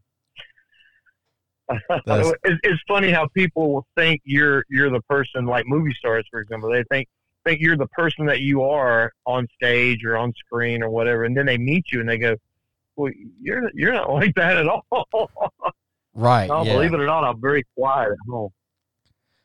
It's, it's funny how people will think you're you're the person like movie stars, for example. They think think you're the person that you are on stage or on screen or whatever, and then they meet you and they go, "Well, you're you're not like that at all." right. No, yeah. believe it or not, I'm very quiet at home.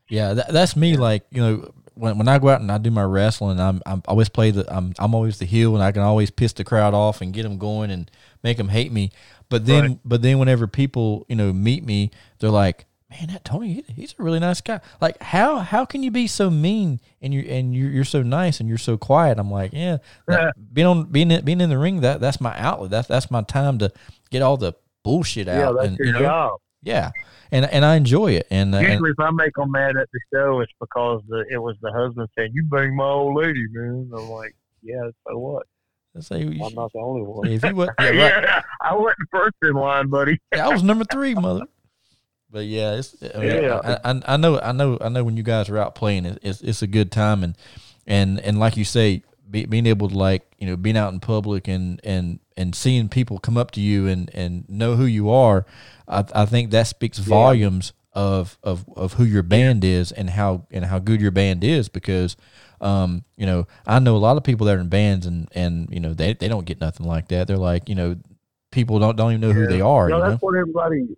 Yeah, that, that's me. Like you know, when when I go out and I do my wrestling, I'm I'm always play the I'm I'm always the heel, and I can always piss the crowd off and get them going and make them hate me. But then Right. but then whenever people you know meet me, they're like, man, that Tony, he's a really nice guy. Like how how can you be so mean and you and you're, you're so nice and you're so quiet? I'm like, yeah, being on being in, being in the ring that that's my outlet. That's that's my time to get all the bullshit out. Yeah, that's and, your you know, job. yeah, and and I enjoy it. And, uh, and Usually, if I make them mad at the show, it's because the it was the husband saying, "You bang my old lady, man." I'm like, "Yeah, so what?" I say, you I'm not the only one. If you would, yeah, Yeah. I wasn't first in line, buddy. Yeah, I was number three, mother. But yeah, it's I, mean, Yeah. I, I, I know, I know, I know. When you guys are out playing, it, it's it's a good time, and and and like you say, be, being able to like you know being out in public and and and seeing people come up to you and and know who you are, I, I think that speaks volumes of of of who your band is and how and how good your band is because. Um, you know, I know a lot of people that are in bands and, and, you know, they, they don't get nothing like that. They're like, you know, people don't, don't even know who they are, No, you know? that's what everybody.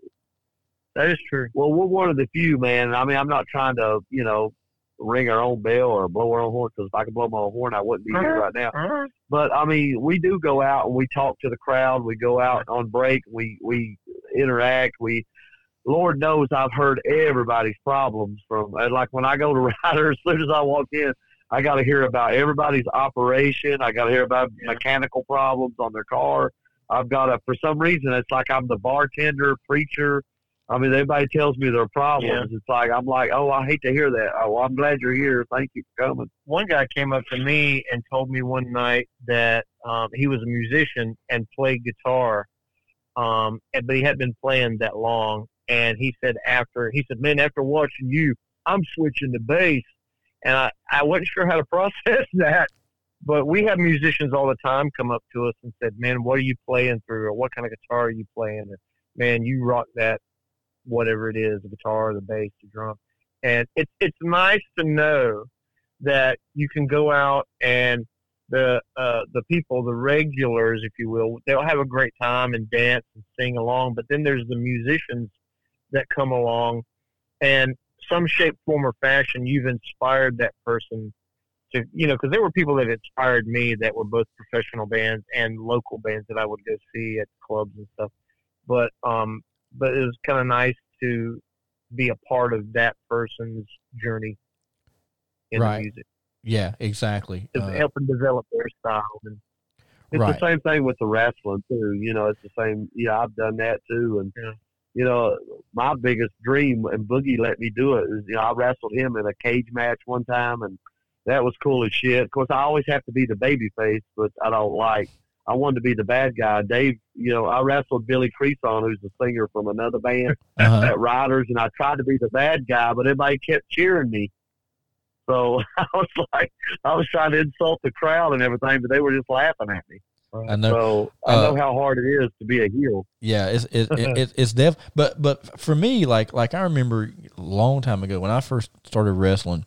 That is true. Well, we're one of the few, man. I mean, I'm not trying to, you know, ring our own bell or blow our own horn because if I could blow my own horn, I wouldn't be here right now. Uh-huh. But I mean, we do go out and we talk to the crowd. We go out on break. We we interact. We, Lord knows, I've heard everybody's problems from. Like when I go to Ryder, as soon as I walk in, I got to hear about everybody's operation. I got to hear about mechanical problems on their car. I've got to, for some reason, it's like I'm the bartender, preacher. I mean, everybody tells me their problems. It's like I'm like, oh, I hate to hear that. Oh, I'm glad you're here. Thank you for coming. one guy came up to me and told me one night that um, he was a musician and played guitar, um, and, but he hadn't been playing that long. And he said after he said, "Man, after watching you, I'm switching to bass." And I I wasn't sure how to process that, but we have musicians all the time come up to us and said, "Man, what are you playing through? Or what kind of guitar are you playing?" And man, you rock that, whatever it is, the guitar, the bass, the drum. And it's it's nice to know that you can go out and the uh, the people, the regulars, if you will, they'll have a great time and dance and sing along. But then there's the musicians that come along, and some shape, form, or fashion, you've inspired that person to, you know, because there were people that inspired me that were both professional bands and local bands that I would go see at clubs and stuff. But um, but it was kind of nice to be a part of that person's journey in Right. music, Yeah, exactly. to Uh, help them develop their style. And It's Right. the same thing with the wrestling too. You know, it's the same. Yeah, I've done that too. And Yeah. You know, my biggest dream, and Boogie let me do it. Is you know, I wrestled him in a cage match one time, and that was cool as shit. Of course, I always have to be the baby face, but I don't like. I wanted to be the bad guy. Dave, you know, I wrestled Billy Creason, who's a singer from another band uh-huh. at Riders, and I tried to be the bad guy, but everybody kept cheering me. So I was like, I was trying to insult the crowd and everything, but they were just laughing at me. I know. So I Uh, know how hard it is to be a heel. Yeah, it's it, it, it, it's def. But but for me, like like I remember a long time ago when I first started wrestling,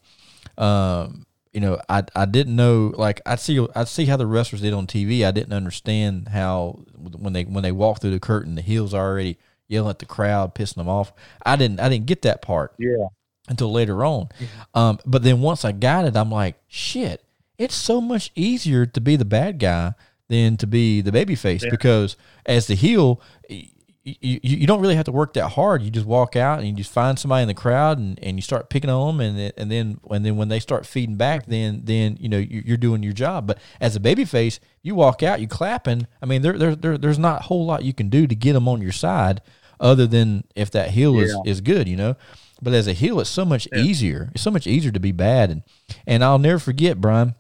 um, you know, I I didn't know like I see I see how the wrestlers did on TV. I didn't understand how when they when they walk through the curtain, the heels are already yelling at the crowd, pissing them off. I didn't I didn't get that part Yeah. until later on. Um, but then once I got it, I'm like, shit, it's so much easier to be the bad guy than to be the baby face Yeah. because as the heel, you, you don't really have to work that hard. You just walk out and you just find somebody in the crowd and, and you start picking on them and then, and then and then when they start feeding back, then then you know you- you're doing your job. But as a baby face, you walk out, you clapping. I mean, there, there, there there's not a whole lot you can do to get them on your side, other than if that heel is Yeah. is good, you know. But as a heel, it's so much easier. It's so much easier to be bad, and and I'll never forget, Brian.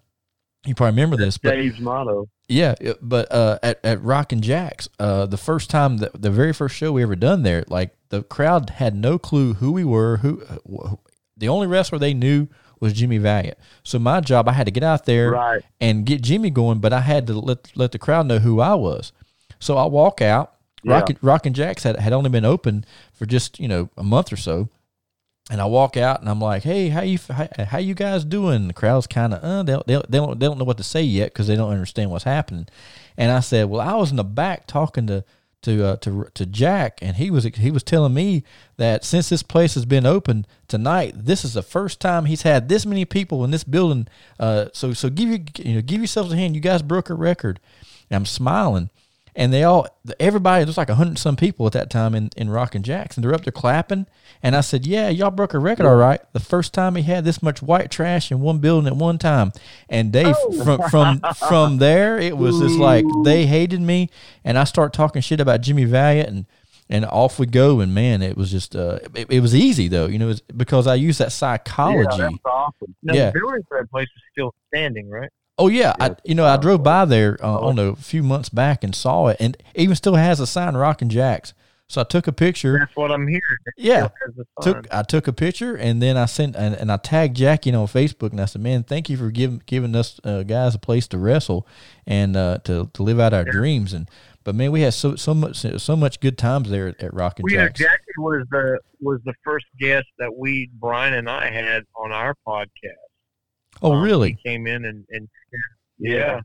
You probably remember this, but Dave's motto. yeah, but uh, at at Rock and Jacks, uh, the first time that the very first show we ever done there, like the crowd had no clue who we were. Who, who the only wrestler they knew was Jimmy Valiant. So my job, I had to get out there Right. and get Jimmy going, but I had to let let the crowd know who I was. So I walk out. Rock, Rock and Jacks had, had only been open for just you know a month or so, and I walk out and I'm like, "Hey, how you how, how you guys doing?" The crowd's kind of uh, they they they don't they don't know what to say yet because they don't understand what's happening. And I said, "Well, I was in the back talking to to uh, to to Jack, and he was he was telling me that since this place has been open tonight, this is the first time he's had this many people in this building. Uh, so so give you you know give yourselves a hand. You guys broke a record." And I'm smiling and they all everybody there's like a hundred some people at that time in, in Rock and Jacks and they're up there clapping. And I said yeah y'all broke a record all right. The first time he had this much white trash in one building at one time. And Dave from from from there it was just like they hated me. And I start talking shit about Jimmy Valiant and and off we go. And man it was just uh it, it was easy though you know was because I used that psychology. Yeah, that's awesome. Now, Yeah. the building for that place is still standing, right? Oh yeah, I you know I drove by there uh, on a few months back and saw it, and it even still has a sign "Rockin' Jacks." So I took a picture. That's what I'm hearing. It Yeah, still has the sign. took I took a picture, and then I sent and, and I tagged Jackie on Facebook, and I said, "Man, thank you for giving giving us uh, guys a place to wrestle and uh, to to live out our dreams." And but man, we had so so much so much good times there at, at Rockin' Well, you know, Jacks. Jackie was the was the first guest that we Brian and I had on our podcast. Oh Um, really? He came in and, and Yeah. yeah,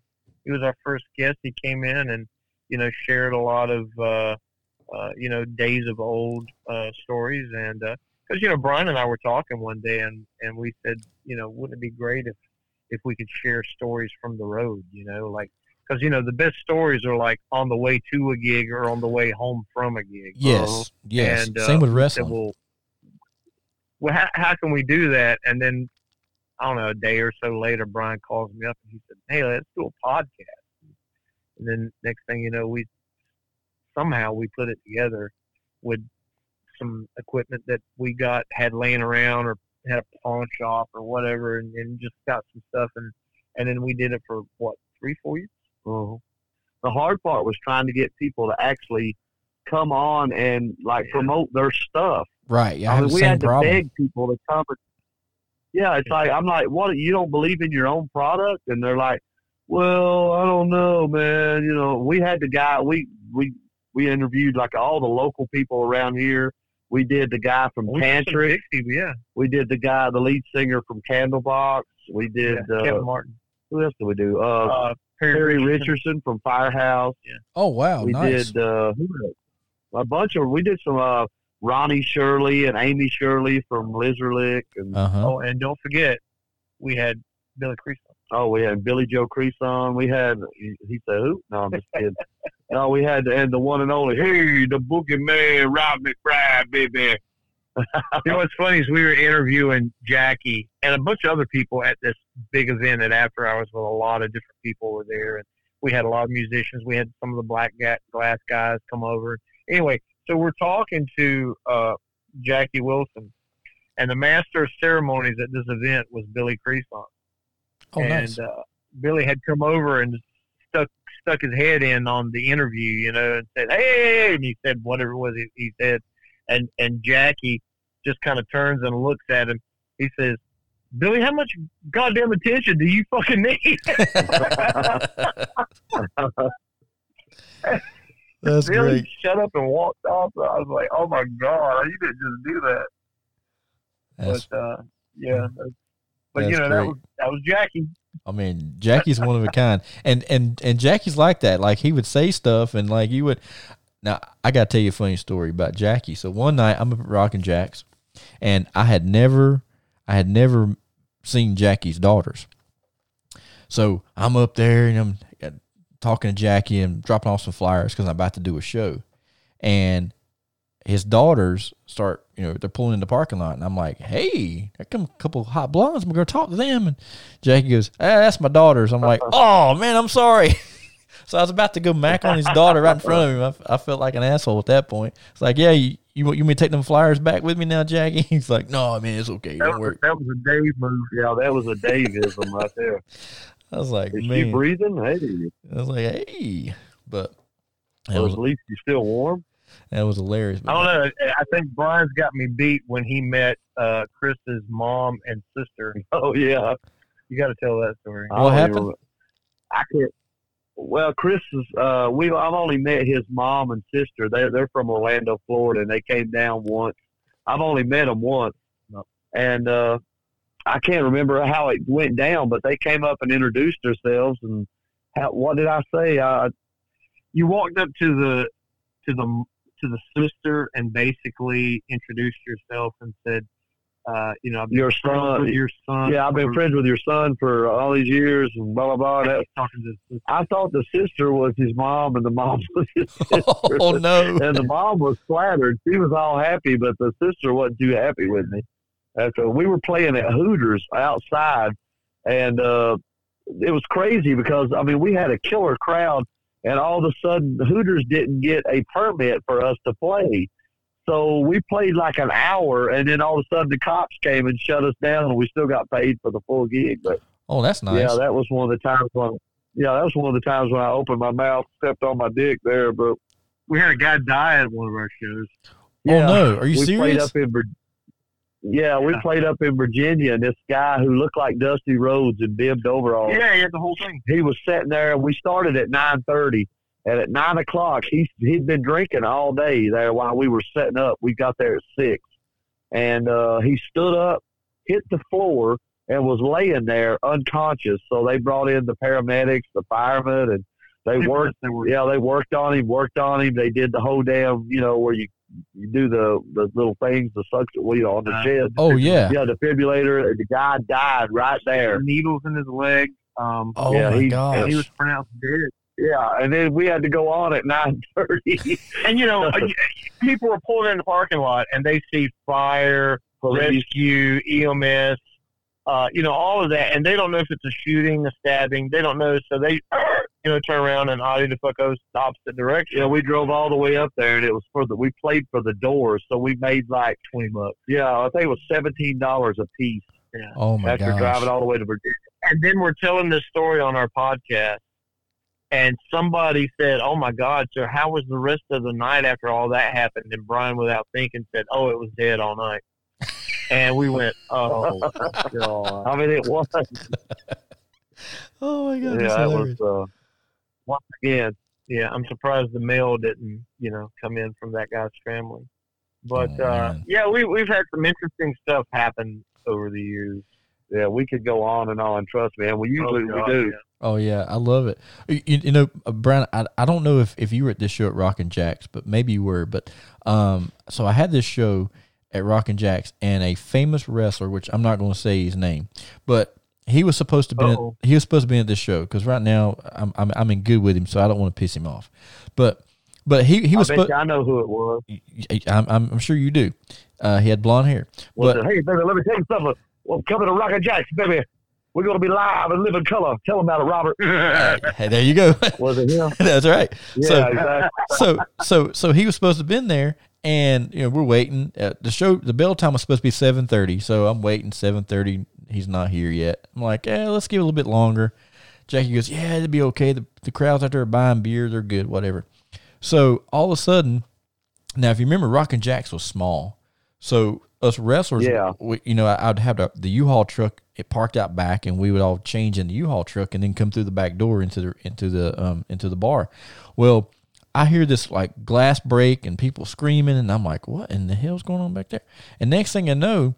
he was our first guest. He came in and you know shared a lot of uh, uh, you know days of old uh, stories and uh, because you know Brian and I were talking one day, and and we said, you know, wouldn't it be great if if we could share stories from the road, you know, like because you know the best stories are like on the way to a gig or on the way home from a gig. Yes, Uh-huh. yes. And, uh, Same with we said, wrestling. well, well, how, how can we do that? And then I don't know, a day or so later, Brian calls me up and he said, "Hey, let's do a podcast." And then next thing you know, we somehow we put it together with some equipment that we got had laying around or had a pawn shop or whatever, and, and just got some stuff and and then we did it for what three, four years. Uh-huh. The hard part was trying to get people to actually come on and like Yeah. promote their stuff. right. Yeah, I, I mean, we same had to problem. beg people to come. And, yeah, it's like I'm like, what? You don't believe in your own product? And they're like, well, I don't know, man. You know, we had the guy. We we we interviewed like all the local people around here. We did the guy from We did some Tantric. Yeah, We did the guy, the lead singer from Candlebox. We did. yeah. uh, Kevin Martin, who else did we do? Uh, uh, Perry Richardson. Richardson from Firehouse. Yeah. Oh wow, we nice. did uh, who else? a bunch of. We did some uh, Ronnie Shirley and Amy Shirley from Lizerlick, and Uh huh. Oh, and don't forget, we had Billy Creason. oh, we had Billy Joe Creason. We had he, he said who? No, I'm just kidding. no, we had and the one and only. Hey, the boogeyman, Rob McBride, baby. You know what's funny is we were interviewing Jackie and a bunch of other people at this big event at After Hours with a lot of different people were there, and we had a lot of musicians. We had some of the Black Glass guys come over. Anyway, so we're talking to uh, Jackie Wilson, and the master of ceremonies at this event was Billy Creason. Oh and nice. uh, Billy had come over and stuck stuck his head in on the interview, you know, and said, "Hey," and he said whatever it was he, he said, and and Jackie just kind of turns and looks at him. He says, "Billy, how much goddamn attention do you fucking need?" That's Billy great. shut up and walked off. I was like, "Oh my god, you didn't just do that." That's, but uh, yeah, but you know that was that was Jackie. I mean, Jackie's one of a kind, and and and Jackie's like that. Like he would say stuff, and like you would. Now I got to tell you a funny story about Jackie. So one night I'm up at Rockin' Jacks, and I had never, I had never seen Jackie's daughters. So I'm up there and I'm talking to Jackie and dropping off some flyers because I'm about to do a show, and his daughters start, you know, they're pulling in the parking lot, and I'm like, "Hey, there come a couple of hot blondes. I'm gonna talk to them." And Jackie goes, ah, "That's my daughters." I'm like, "Oh man, I'm sorry." so I was about to go mac on his daughter right in front of him. I, I felt like an asshole at that point. It's like, "Yeah, you you, want- you want me to take them flyers back with me now, Jackie?" He's like, "No, man, it's okay. That was, worry." that was a Dave move. Yeah, that was a Daveism right there. I was like, Is she breathing? Hey, I was like, "Hey," but or was at least you still warm. that was hilarious. I don't know. I think Brian's got me beat when he met uh, Chris's mom and sister. Oh yeah. You got to tell that story. I What don't happened? remember. I can't. Well, Chris is. Uh, we I've only met his mom and sister. They they're from Orlando, Florida, and they came down once. I've only met them once, and uh, I can't remember how it went down. But they came up and introduced themselves, and how, what did I say? Uh, You walked up to the to the to the sister and basically introduced yourself and said, uh, "You know, I've been your son. with your son. Yeah, I've been friends with your son for all these years, and blah blah blah. That, talking to. I thought the sister was his mom, and the mom was his sister. oh no! and the mom was flattered. She was all happy, but the sister wasn't too happy with me. After we were playing at Hooters outside, and uh, it was crazy because I mean we had a killer crowd, and all of a sudden Hooters didn't get a permit for us to play. So we played like an hour, and then all of a sudden the cops came and shut us down, and we still got paid for the full gig. But Oh, that's nice. yeah, that was one of the times when, yeah, that was one of the times when I opened my mouth, stepped on my dick there. But We had a guy die at one of our shows. oh no! Are you we played serious? up in yeah, we played up in Virginia, and this guy who looked like Dusty Rhodes in bibbed overalls, Yeah, he had the whole thing. he was sitting there. and We started at nine thirty, and at nine o'clock, he he'd been drinking all day there while we were setting up. We got there at six, and uh, he stood up, hit the floor, and was laying there unconscious. So they brought in the paramedics, the firemen, and They worked. that were- Yeah, they worked on him. Worked on him. They did the whole damn. You know where you you do the the little things, the suction, well, you know, on the Uh, shed. Oh yeah. Yeah, The defibrillator. The guy died right there. needles in his leg. Um, Oh Yeah, my he- gosh. and he was pronounced dead. Yeah, and then we had to go on at nine thirty. And you know, people were pulling in the parking lot, and they see fire, rescue, EMS, uh, you know, all of that, and they don't know if it's a shooting, a stabbing. They don't know, so they, you know, turn around and Audi the fuck goes the opposite direction. Yeah, we drove all the way up there, and it was for the we played for the doors, so we made like Twenty bucks. yeah, I think it was seventeen dollars a piece Yeah. Oh my god. after gosh. driving all the way to Virginia. And then we're telling this story on our podcast, and somebody said, "Oh my God, sir, how was the rest of the night after all that happened?" And Brian, without thinking, said, "Oh, it was dead all night." And we went, "Oh God." I mean, it was Oh my god. yeah, it was uh, once again. Yeah, I'm surprised the mail didn't, you know, come in from that guy's family. But Oh, uh, yeah, we we've had some interesting stuff happen over the years. Yeah, we could go on and on. Trust me, and we usually Oh, God, we do. yeah. Oh yeah, I love it. You, you know, uh, Brian, I, I don't know if, if you were at this show at Rock and Jacks, but maybe you were. But um, so I had this show at Rock and Jacks, and a famous wrestler, which I'm not going to say his name, but he was supposed to be Uh-oh. he was supposed to be at this show because right now I'm, I'm I'm in good with him, so I don't want to piss him off. But but he he I was supposed. you I know who it was. I'm, I'm I'm sure you do. Uh, he had blonde hair, Well, but hey, baby, let me tell you something. Well, coming to Rocket Jacks, baby. We're going to be live and live in color. Tell them about it, Robert. hey, there you go. Was it him? That's right. Yeah, So- exactly. so so so he was supposed to have been there and you know we're waiting uh, the show the bell time was supposed to be 7.30 so i'm waiting 7.30 he's not here yet. I'm like yeah let's give it a little bit longer. Jackie goes yeah it'd be okay. The, the crowds out there are buying beer. They're good whatever. So all of a sudden now if you remember rockin' jacks was small. So us wrestlers Yeah. we, you know I, i'd have the, the u-haul truck it parked out back and we would all change in the u-haul truck and then come through the back door into the into the um into the bar. Well I hear this like glass break and people screaming, and I'm like, what in the hell's going on back there? And next thing I know,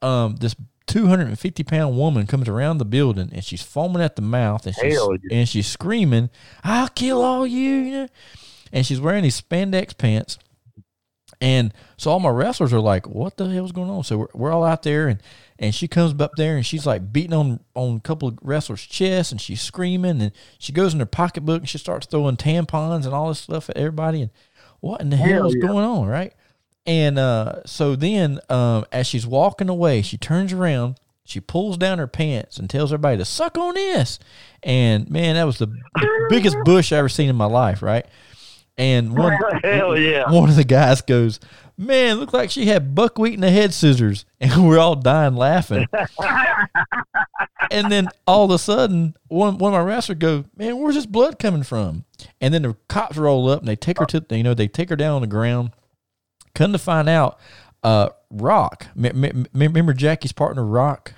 um, this 250 pound woman comes around the building and she's foaming at the mouth and she's, Hell and she's screaming, I'll kill all you, you know? And she's wearing these spandex pants. And so all my wrestlers are like, what the hell's going on? So we're, we're all out there and, and she comes up there and she's like beating on, on a couple of wrestlers' chests and she's screaming and she goes in her pocketbook and she starts throwing tampons and all this stuff at everybody. And what in the hell Hell is yeah. going on? Right. And uh, so then um, as she's walking away, she turns around, she pulls down her pants and tells everybody to suck on this. And man, that was the biggest bush I ever seen in my life. Right. And one, Hell yeah. one of the guys goes, Man, looked like she had buckwheat in the head scissors. And we're all dying laughing. and then all of a sudden, one, one of my wrestlers goes, Man, where's this blood coming from? And then the cops roll up and they take her to, you know, they take her down on the ground. Come to find out, uh, Rock, m- m- remember Jackie's partner, Rock?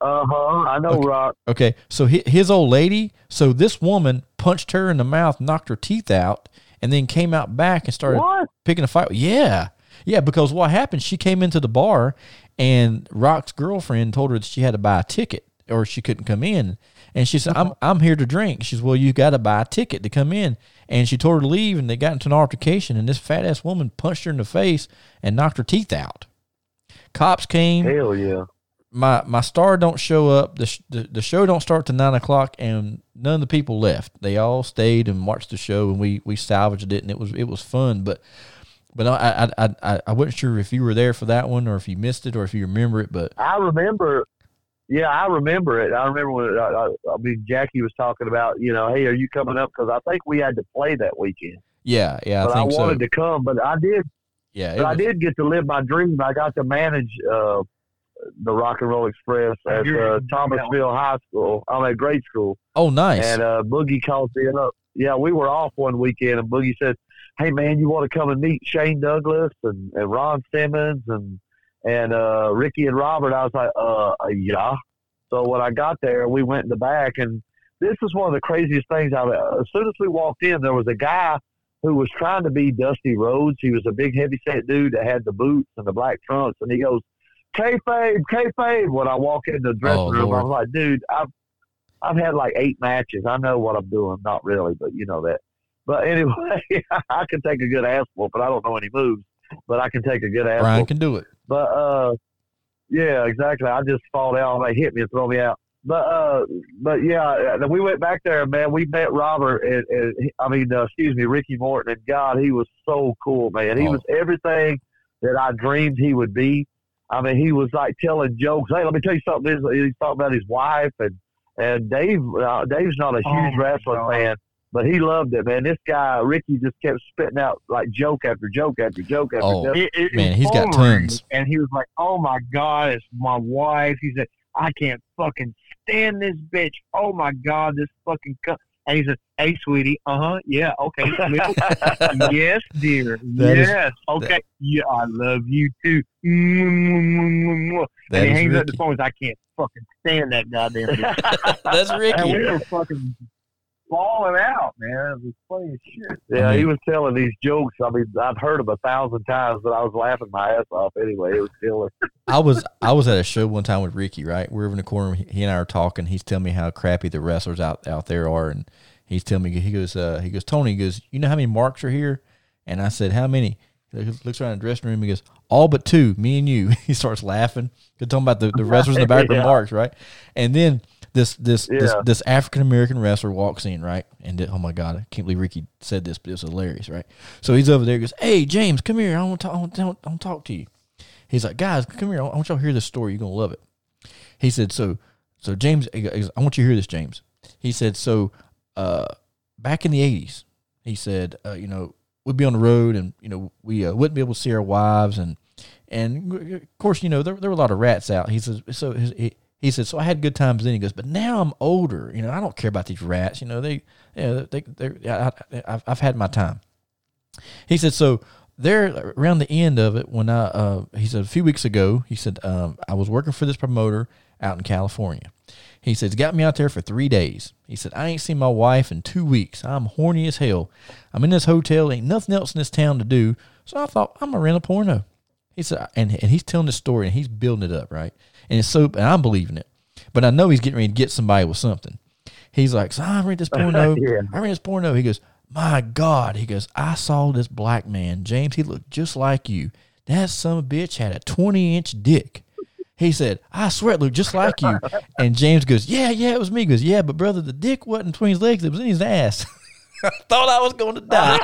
Uh huh. I know, Okay. Rock. Okay, so hi- his old lady, so this woman punched her in the mouth, knocked her teeth out, and then came out back and started What? picking a fight. Yeah, yeah, because what happened? She came into the bar, and Rock's girlfriend told her that she had to buy a ticket or she couldn't come in. And she said, "I'm I'm here to drink." She said, "Well, you got to buy a ticket to come in." And she told her to leave, and they got into an altercation. And this fat ass woman punched her in the face and knocked her teeth out. Cops came Hell yeah. my my star don't show up. The, sh- the the show don't start till nine o'clock, and none of the people left. They all stayed and watched the show, and we we salvaged it, and it was it was fun. But but I I I I, I wasn't sure if you were there for that one, or if you missed it, or if you remember it. But I remember. Yeah, I remember it. I remember when I, I, I mean Jackie was talking about, you know, hey, are you coming up? Because I think we had to play that weekend. yeah, yeah, I but I, think so. wanted to come, but I did. yeah, it But I did get to live my dream. I got to manage uh, the Rock and Roll Express at uh, Thomasville High School. I'm at grade school, Oh, nice. and uh, Boogie called me up. Yeah, we were off one weekend, and Boogie said, "Hey man, you want to come and meet Shane Douglas and, and Ron Simmons and and uh, Ricky and Robert?" I was like, "Uh, yeah." So when I got there, we went in the back, and this is one of the craziest things. I've as soon as we walked in, there was a guy who was trying to be Dusty Rhodes. He was a big, heavy set dude that had the boots and the black trunks, and he goes, "Kayfabe, kayfabe." When I walk in the dressing Oh, room, Lord. I was like, "Dude, I've I've had like eight matches. I know what I'm doing. Not really, but you know that. But anyway, I can take a good ass but I don't know any moves, but I can take a good ass Brian can do it. But uh, yeah, exactly. I just fall down. They hit me and throw me out. But uh, but yeah, uh, we went back there, man. We met Robert, and, and I mean, uh, excuse me, Ricky Morton, and God, he was so cool, man. He Oh. was everything that I dreamed he would be. I mean, he was like telling jokes. Hey, let me tell you something. He's, talking about his wife, and and Dave. Uh, Dave's not a Oh, huge my wrestling God. fan, but he loved it, man. This guy Ricky just kept spitting out like joke after joke after joke after Oh. joke. It- it- Man, he's got phone rang, tons. And he was like, "Oh my god, it's my wife." He said, "I can't fucking stand this bitch. Oh my god, this fucking." Co-. And he said, "Hey, sweetie, uh huh, yeah, okay, yes, dear, That is- yes, okay, yeah, I love you too." And That he is hangs up the Ricky. phone. He's, I can't fucking stand that goddamn bitch. That's and we Ricky. were fucking falling out, man. It was funny as shit. Yeah, he was telling these jokes. I mean, I've heard them a thousand times, but I was laughing my ass off anyway. It was killer. I was I was at a show one time with Ricky. Right, we were in the corner. He and I are talking. He's telling me how crappy the wrestlers out out there are, and he's telling me he goes uh, he goes Tony he goes you know how many marks are here, and I said how many. He looks around the dressing room. He goes all but two, me and you. He starts laughing. He's talking about the, the wrestlers in the back with Yeah. marks, right? And then this this this, Yeah. this African American wrestler walks in, right? And oh my god, I can't believe Ricky said this, but it was hilarious, right? So he's over there. He goes, "Hey James, come here. I want to talk. I want to, I want to talk to you." He's like, guys, come here. I want y'all to hear this story. You're gonna love it. He said, so, so James, I want you to hear this, James. He said, so, uh, back in the '80s, he said, uh, you know, we'd be on the road, and you know, we uh, wouldn't be able to see our wives, and and of course, you know, there, there were a lot of rats out. He says, so his, he, he said, so I had good times then. He goes, but now I'm older. You know, I don't care about these rats. You know, they, know, they, they, I, I, I've, I've had my time. He said, so there around the end of it, when I, uh, he said a few weeks ago, he said, um, I was working for this promoter out in California. He said, it's got me out there for three days. He said, I ain't seen my wife in two weeks. I'm horny as hell. I'm in this hotel, ain't nothing else in this town to do. So I thought, I'm gonna rent a porno. He said, and, and he's telling this story and he's building it up, right? And it's so, and I'm believing it. But I know he's getting ready to get somebody with something. He's like, so I rent this porno. Yeah. I rent this porno. He goes, my God. He goes, I saw this black man, James. He looked just like you. That son of a bitch had a 20 inch dick. He said, I swear it looked just like you. And James goes, Yeah, yeah, it was me. He goes, Yeah, but brother, the dick wasn't between his legs, it was in his ass. I thought I was going to die.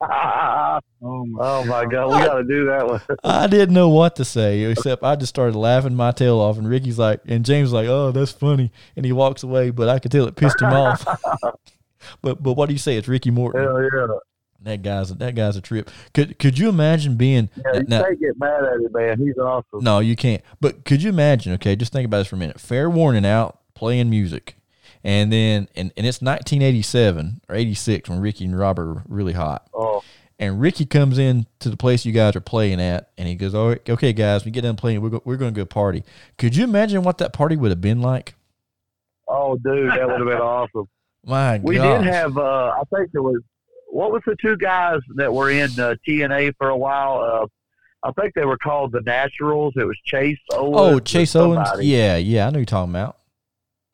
oh Oh my, oh, my god, we got to do that one. I didn't know what to say, except I just started laughing my tail off. And Ricky's like, and James like, Oh, that's funny. And he walks away, but I could tell it pissed him off. but but what do you say? It's Ricky Morton. Hell yeah. That guy's that guy's a trip. Could could you imagine being Yeah, you now- can't get mad at him, man. He's awesome. No, you can't. But could you imagine? Okay, just think about this for a minute. Fair warning out playing music, and then and, and it's 1987 or 86 when Ricky and Robert were really hot. Oh, And Ricky comes in to the place you guys are playing at, and he goes, "Oh, okay, guys, we get done playing. We're go, we're going to go party." Could you imagine what that party would have been like? oh, dude, that would have been awesome. My We gosh. did have, uh, I think there was, what was the two guys that were in uh, TNA for a while? Uh, I think they were called the Naturals. It was Chase Owens. Oh, Chase Owens. Yeah, yeah, I know you're talking about.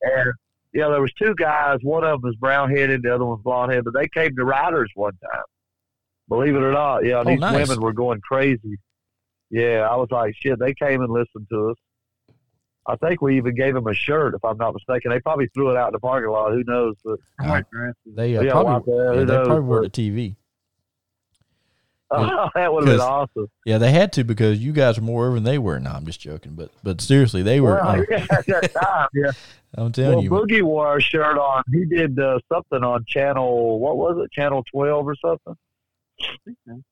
And yeah, there was two guys. One of them was brown headed, the other one's blonde headed. But they came to Riders one time. Believe it or not, yeah, Oh, these nice. women were going crazy. Yeah, I was like, shit. They came and listened to us. I think we even gave them a shirt, if I'm not mistaken. They probably threw it out in the parking lot. Who knows? But I might dress. They uh, yeah, probably, out yeah, who they knows? probably were But- the TV. Oh, that would have been awesome. Yeah, they had to because you guys were more over than they were. No, I'm just joking, but but seriously, they were. Well, uh, yeah, that time, yeah. I'm telling Well, you, Boogie wore a shirt on. He did uh, something on channel. What was it? Channel twelve or something?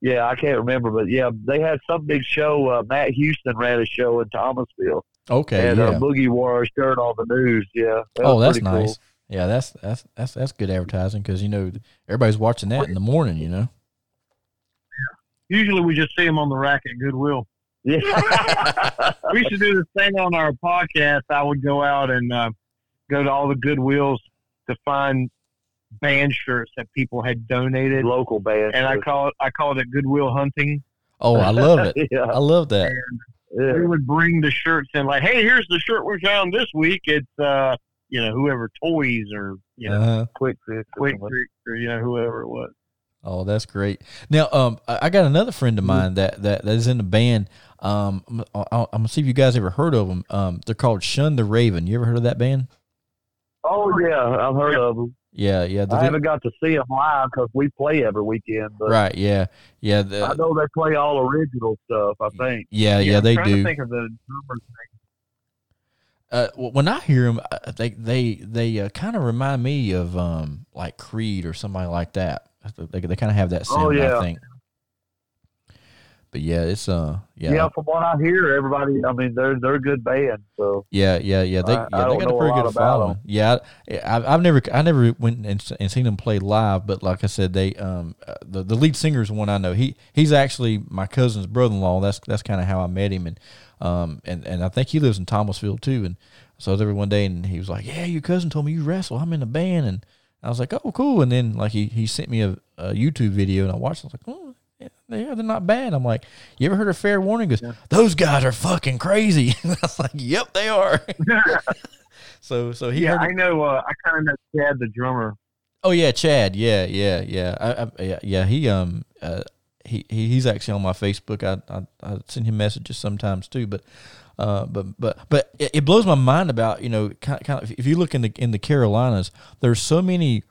Yeah, I can't remember, but yeah, they had some big show. Uh, Matt Houston ran a show in Thomasville, okay, and yeah. uh, Boogie wore a shirt on the news. Yeah. that oh, that's pretty cool. nice. Yeah, that's that's that's that's good advertising because you know everybody's watching that in the morning. You know. Usually we just see them on the rack at Goodwill. Yeah. we used to do this thing on our podcast. I would go out and uh, go to all the Goodwills to find band shirts that people had donated, Local band. and I call it I called it Goodwill hunting. Oh, I love it. yeah. I love that. We would bring the shirts in, like, "Hey, here's the shirt we found this week. It's uh, you know whoever toys or you know Uh-huh. Quick fix. or quick something. Tricks or you know whoever it was. Oh, that's great. Now, um, I got another friend of mine that that, that is in the band. Um, I'm, I'm gonna see if you guys ever heard of them. Um, they're called Shun the Raven. You ever heard of that band? Oh yeah, I've heard of them. Yeah, yeah. the- I haven't got to see them live because we play every weekend. But right. Yeah, yeah. the- I know they play all original stuff. I think. yeah, yeah. I'm they do. Think of the drummer's uh, when I hear them, they they they uh, kind of remind me of um like Creed or somebody like that. They they kind of have that sound. Oh, yeah. I think. But yeah, it's uh yeah Yeah. from what I hear, everybody. I mean, they're they're a good band. So yeah yeah yeah they I- yeah they got a know a pretty good following. Yeah, I, I've, I've never I never went and, and seen them play live, but like I said, they um uh, the the lead singer is one I know. He he's actually my cousin's brother in law. That's that's kind of how I met him, and um and and I think he lives in Thomasville too. And so I was there one day, and he was like, "Yeah, your cousin told me you wrestle. I'm in a band." And I was like, "Oh, cool." And then like he he sent me a, a YouTube video, and I watched. it. I was like, "Oh, yeah, yeah, they're not bad." I'm like, "You ever heard of Fair Warning?" He goes, "Those guys are fucking crazy." I was like, "Yep, they are." so so he yeah. I know. Uh, I kind of know Chad, the drummer. Oh yeah, Chad. Yeah, yeah, yeah. I, I, yeah, yeah. He um uh he, he he's actually on my Facebook. I I, I send him messages sometimes too. But uh but but but it, it blows my mind about you know kind kind of if you look in the in the Carolinas, there's so many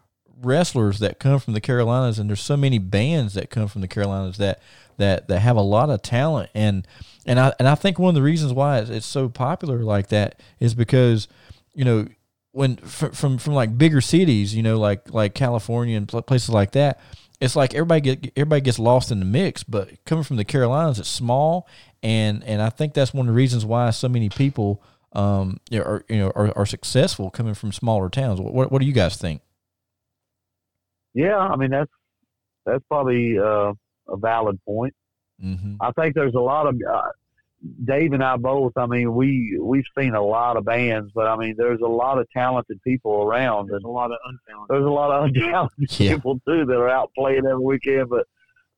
wrestlers that come from the Carolinas, and there's so many bands that come from the Carolinas that that that have a lot of talent and and I and I think one of the reasons why it's, it's so popular like that is because you know when from, from from like bigger cities, you know, like like California and places like that, it's like everybody get everybody gets lost in the mix. But coming from the Carolinas, it's small, and and I think that's one of the reasons why so many people um are you know are, are successful coming from smaller towns. What what do you guys think? yeah, I mean that's that's probably uh, a valid point. Mm-hmm. I think there's a lot of uh, Dave and I both. I mean, we we've seen a lot of bands, but I mean, there's a lot of talented people around, There's and a lot of untalented. there's a lot of untalented Yeah. people too that are out playing every weekend. But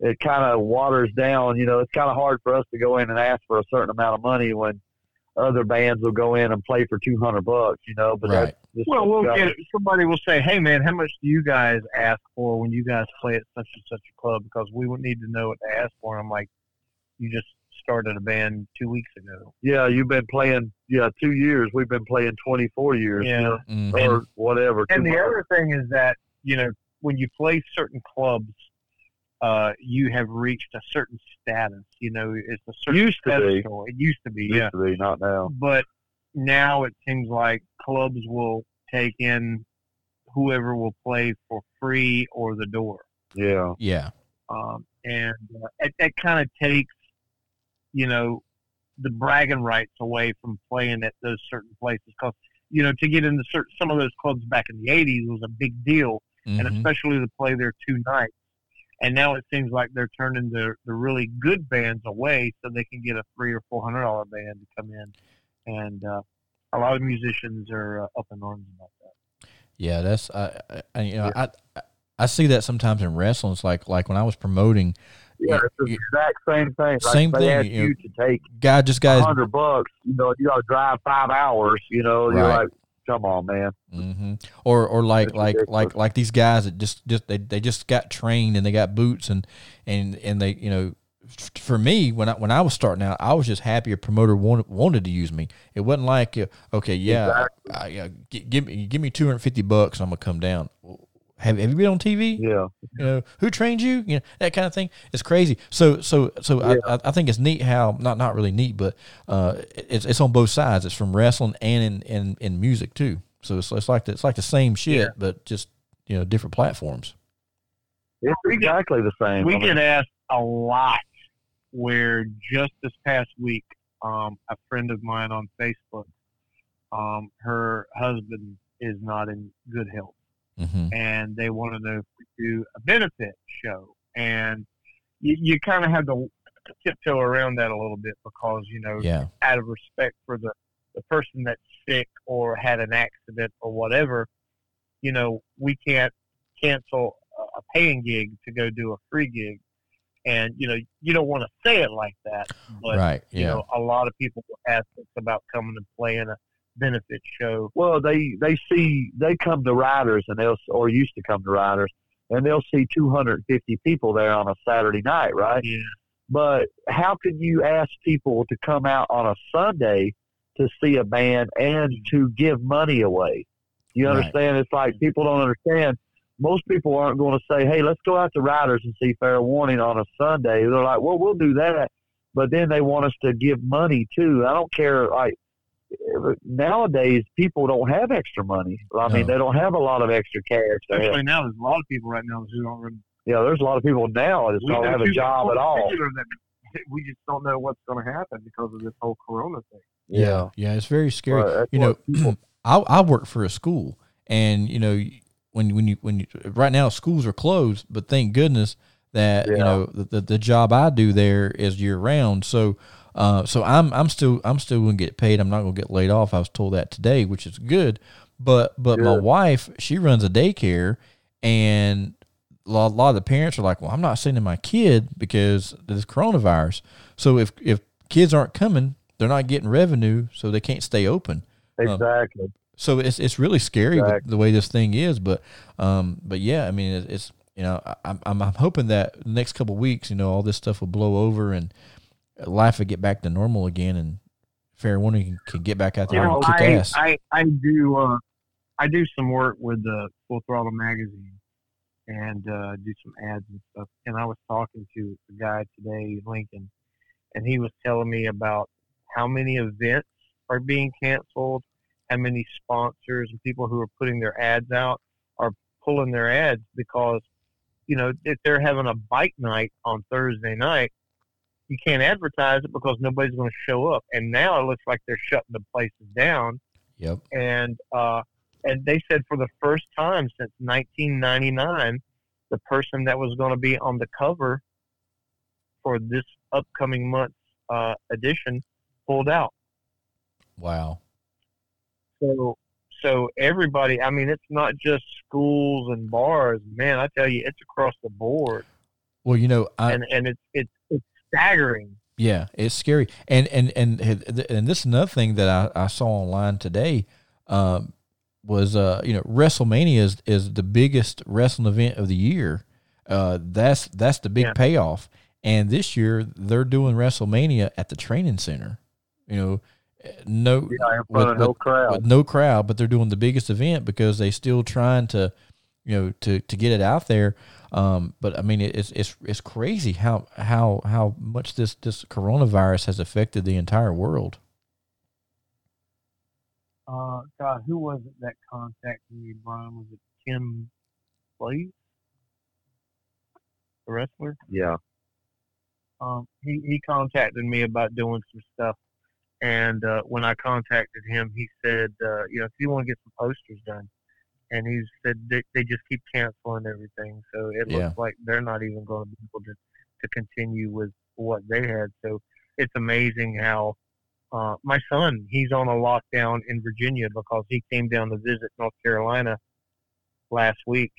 it kind of waters down. You know, it's kind of hard for us to go in and ask for a certain amount of money when other bands will go in and play for two hundred bucks. You know, but Right. that's just Well, we'll got- get somebody will say, "Hey, man, how much do you guys ask for when you guys play at such and such a club?" Because we would need to know what to ask for. I'm like, you just started a band two weeks ago. yeah, you've been playing yeah two years. We've been playing twenty four years. you Yeah. know, Mm-hmm. or whatever. And the 200. other thing is that you know when you play certain clubs, uh, you have reached a certain status. You know, it's a certain Used to be. pedestal. It used to be, Used yeah. to be, not now. But now it seems like clubs will take in whoever will play for free or the door. Yeah. Yeah, um, and uh, it, that kind of takes, you know, the bragging rights away from playing at those certain places. Because you know, to get into certain, some of those clubs back in the '80s was a big deal, and Mhm. especially to play there two nights. And now it seems like they're turning the the really good bands away so they can get a three or four hundred dollar band to come in, and uh, a lot of musicians are uh, up in arms about that. yeah. That's I, I- you know I. I I see that sometimes in wrestling. It's like like when I was promoting, Yeah, it's the exact same thing. Like Same they thing, ask you know, you to take guy just guys hundred bucks. You know, you got to drive five hours. You know, you're like, come on, man. hmm Or or like That's like ridiculous. like like these guys that just just they, they just got trained and they got boots and and and they you know for me when I when I was starting out I was just happy a promoter wanted wanted to use me. It wasn't like uh, okay yeah I, yeah give me give me two hundred fifty bucks I'm gonna come down. Have have you been on TV? Yeah, you know who trained you? You know that kind of thing. It's crazy. So so so I, I, I think it's neat how not not really neat but uh it's, it's on both sides. It's from wrestling and in in, in music too. So it's, it's like the, it's like the same shit Yeah. but just you know different platforms. It's We get- exactly the same. We I mean, get asked a lot where just this past week, um, a friend of mine on Facebook, um, her husband is not in good health hmm and they want to know if we do a benefit show. And you, you kind of have to tiptoe around that a little bit because, you know, yeah out of respect for the, the person that's sick or had an accident or whatever, you know, we can't cancel a- paying gig to go do a free gig. And, you know, you don't want to say it like that, but, right you know, a lot of people ask us about coming and playing a benefit show. Well, they they see they come to riders and they'll or used to come to riders and they'll see 250 people there on a Saturday night, right? Yeah. But how can you ask people to come out on a Sunday to see a band and to give money away? You Right. understand? It's like people don't understand. Most people aren't going to say, "Hey, let's go out to Riders and see Fair Warning on a Sunday." They're like, "Well, we'll do that," but then they want us to give money too. I don't care. Like nowadays, people don't have extra money. I mean, No. they don't have a lot of extra cash. They Especially now, there's a lot of people right now who don't really yeah, there's a lot of people now that don't have a job at all. that We just don't know what's going to happen because of this whole Corona thing. Yeah, yeah, it's very scary. But you know, people- I I work for a school, and you know, when when you when you right now schools are closed, but thank goodness that you know the, the the job I do there is year round. So. Uh, so I'm I'm still I'm still gonna get paid. I'm not gonna get laid off. I was told that today, which is good. But but my wife, she runs a daycare, and a lot, of the parents are like, "Well, I'm not sending my kid because of this coronavirus." So if if kids aren't coming, they're not getting revenue, so they can't stay open. Exactly. So it's it's really scary Exactly. the way this thing is, but um, but yeah, I mean, it's, it's you know, I'm I'm I'm hoping that the next couple of weeks, you know, all this stuff will blow over and life will get back to normal again, and Fair Warning can, can get back out there You know, and kick I, ass. I I do uh, I do some work with the Full Throttle magazine and uh, do some ads and stuff. And I was talking to a guy today, Lincoln, and he was telling me about how many events are being canceled, how many sponsors and people who are putting their ads out are pulling their ads because you know if they're having a bike night on Thursday night. You can't advertise it because nobody's going to show up, and now it looks like they're shutting the places down yep. and uh, and they said for the first time since 1999, the person that was going to be on the cover for this upcoming month's uh, edition pulled out. Wow. So so everybody, I mean, it's not just schools and bars, man. I tell you, it's across the board, Well, you know, I, and and it's it's it's staggering. Yeah, it's scary, and and and and this is another thing that I, I saw online today um, was uh you know WrestleMania is, is the biggest wrestling event of the year. Uh, that's that's the big Yeah. payoff, and this year they're doing WrestleMania at the training center. You know, no Yeah, front with- no crowd. with no crowd, but they're doing the biggest event because they're still trying to, you know, to to get it out there. Um, but I mean, it- it's it's it's crazy how how how much this this coronavirus has affected the entire world. Uh, God, who was it that contacted me, Brian? Was it Tim Blaze, the wrestler? yeah. um, he, he contacted me about doing some stuff. And uh, when I contacted him, he said, uh, you know, if you want to get some posters done, and he said they, they just keep canceling everything. So it Yeah. looks like they're not even going to be able to, to continue with what they had. So it's amazing how uh, my son, he's on a lockdown in Virginia because he came down to visit North Carolina last week.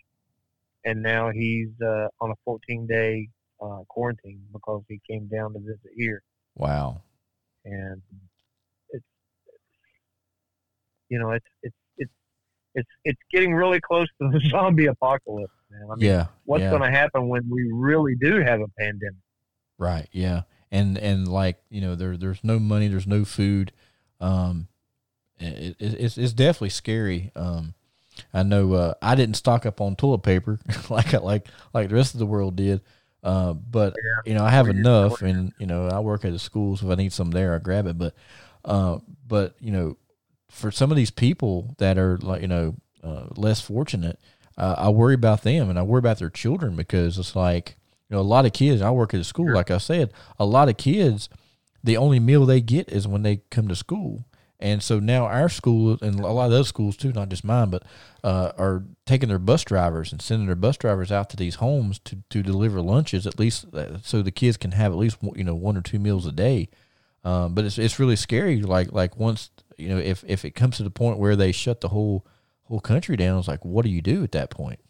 And now he's uh, on a 14 day uh, quarantine because he came down to visit here, Wow. and it's you know it's it's it's it's getting really close to the zombie apocalypse, man. I mean, yeah. what's yeah. going to happen when we really do have a pandemic? Right. Yeah. And and like you know, there there's no money, there's no food. Um, it, it, it's it's definitely scary. Um, I know uh, I didn't stock up on toilet paper like like like the rest of the world did. Uh, but you know, I have enough, and you know, I work at a school, so if I need some there, I grab it. But, uh, but you know, for some of these people that are like you know uh, less fortunate, uh, I worry about them, and I worry about their children because it's like you know a lot of kids. I work at a school, like I said, a lot of kids, the only meal they get is when they come to school. And so now our school and a lot of those schools too, not just mine, but uh, are taking their bus drivers and sending their bus drivers out to these homes to, to deliver lunches at least uh, so the kids can have at least one- you know one or two meals a day. Um, but it's it's really scary. Like like once you know if if it comes to the point where they shut the whole whole country down, it's like what do you do at that point?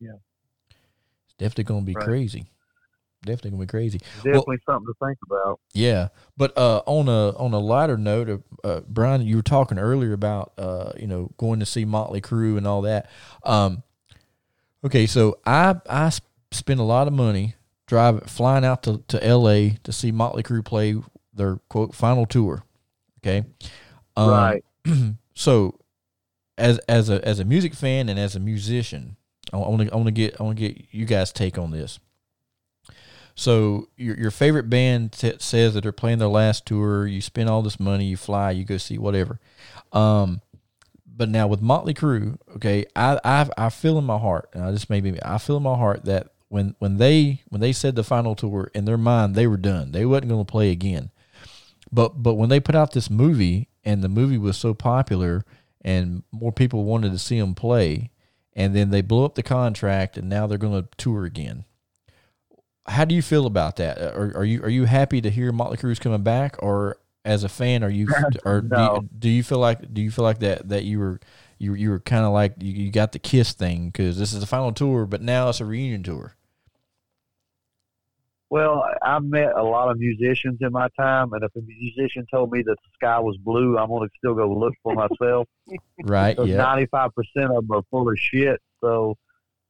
Yeah. it's definitely going to be Right. crazy. definitely gonna be crazy. Definitely something to think about. Yeah, but uh, on a on a lighter note, uh, Brian, you were talking earlier about uh, you know going to see Motley Crue and all that. Um, okay, so I I spent a lot of money driving flying out to, to L.A. to see Motley Crue play their quote final tour. Okay, um, right. so as as a as a music fan and as a musician, I want to I want to get I want to get you guys take on this. So your your favorite band t- says that they're playing their last tour. You spend all this money, you fly, you go see whatever. Um, but now with Motley Crue, okay, I I I feel in my heart, and I just maybe I feel in my heart that when when they when they said the final tour in their mind they were done, they wasn't going to play again. But but when they put out this movie and the movie was so popular and more people wanted to see them play, and then they blew up the contract and now they're going to tour again how do you feel about that? Uh, are, are you are you happy to hear Motley Crue's coming back, or as a fan, are you or no. do, you, do you feel like do you feel like that that you were you you were kind of like you, you got the Kiss thing because this is the final tour, but now it's a reunion tour. Well, I met a lot of musicians in my time, and if a musician told me that the sky was blue, I'm going to still go look for myself. right. Yeah. Ninety-five percent of them are full of shit. So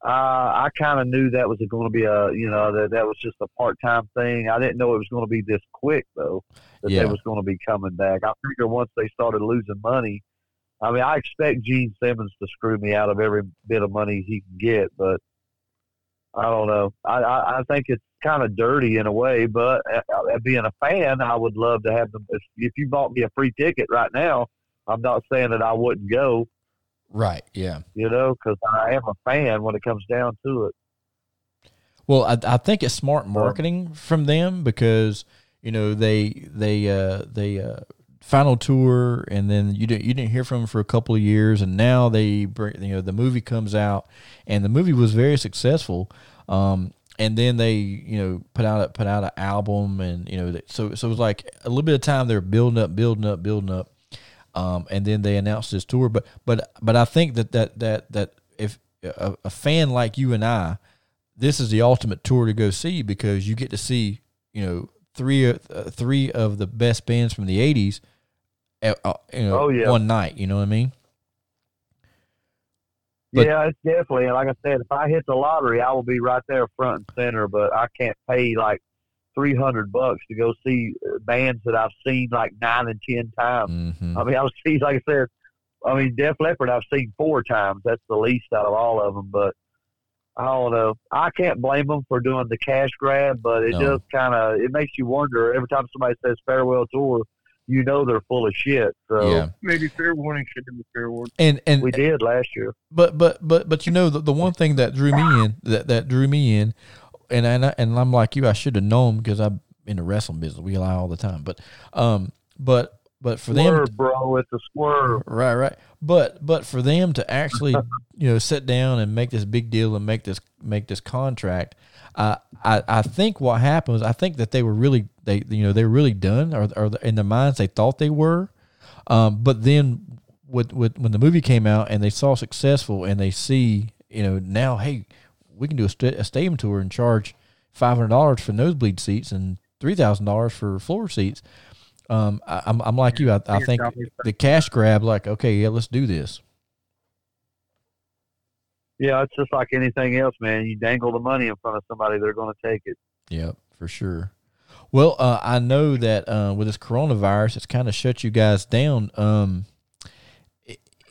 uh, I kind of knew that was going to be a, you know, that that was just a part time thing. I didn't know it was going to be this quick though. That yeah. they was going to be coming back. I figured once they started losing money, I mean, I expect Gene Simmons to screw me out of every bit of money he can get, but I don't know. I I, I think it's kind of dirty in a way, but uh, uh, being a fan, I would love to have them. If, if you bought me a free ticket right now, I'm not saying that I wouldn't go Right. Yeah. You know, because I am a fan when it comes down to it. Well, I, I think it's smart marketing from them because you know they they uh, they uh, final tour and then you didn't you didn't hear from them for a couple of years and now they bring you know the movie comes out and the movie was very successful. Um, and then they you know put out a, put out an album and you know so so it was like a little bit of time they were building up building up building up um, and then they announced this tour. But but but I think that that that that if a, a, fan like you and I, this is the ultimate tour to go see because you get to see you know three uh, three of the best bands from the '80s, uh, uh, you know, oh, yeah. one night. You know what I mean? But, yeah, it's definitely. And like I said, if I hit the lottery, I will be right there front and center. But I can't pay like three hundred bucks to go see uh, bands that I've seen like nine and ten times. Mm-hmm. I mean, I've seen, like I said, I mean, Def Leppard I've seen four times. That's the least out of all of them. But I don't know. I can't blame them for doing the cash grab, but it no. just kind of it makes you wonder every time somebody says farewell tour. You know they're full of shit. So yeah. maybe fair warning should have been fair warning. And and we did last year. But but but but you know the, the one thing that drew me in that that drew me in and and, I, and I'm like you, I should have known because I'm in the wrestling business. We lie all the time, but um, but but for swerve, them, bro, it's a swerve. Right, right. But but for them to actually, you know, sit down and make this big deal and make this make this contract, I I think what happened was I think that they were really they you know they were really done or or in their minds they thought they were, um, but then with with when the movie came out and they saw successful and they see you know now hey we can do a, st- a stadium tour and charge five hundred dollars for nosebleed seats and three thousand dollars for floor seats. Um, I, am I'm, I'm like you. I, I think the cash grab, like, okay, yeah, let's do this. Yeah, it's just like anything else, man. You dangle the money in front of somebody, they're going to take it. Yep, for sure. Well, uh, I know that uh, with this coronavirus, it's kind of shut you guys down. Um,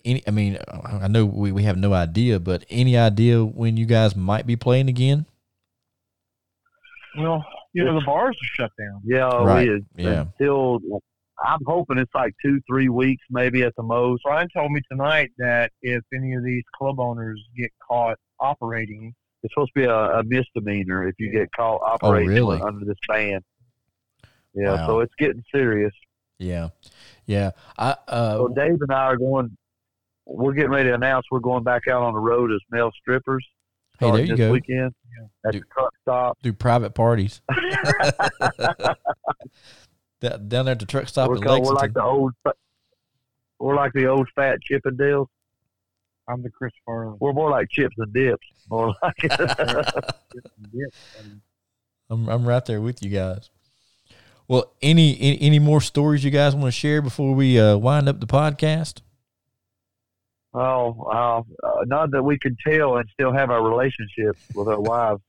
any, I mean, I know we, we have no idea, but any idea when you guys might be playing again? Well, you know, the bars are shut down. Yeah, right. we, yeah. Until I'm hoping it's like two, three weeks, maybe at the most. Ryan told me tonight that if any of these club owners get caught operating, it's supposed to be a, a misdemeanor if you get caught oh, operating oh, really? under this ban. Yeah, wow. so it's getting serious. Yeah, yeah. I uh, so Dave and I are going we're getting ready to announce we're going back out on the road as male strippers. Hey, there you this go. Weekend at do, the truck stop. Do private parties. Down there at the truck stop we're, in Lexington. We're like the old. We're like the old fat Chippendales. I'm the Chris Farley. We're more like chips and dips. More like. I'm I'm right there with you guys. Well, any any, any more stories you guys want to share before we uh, wind up the podcast? Oh, uh, uh, not that we can tell and still have our relationship with our wives.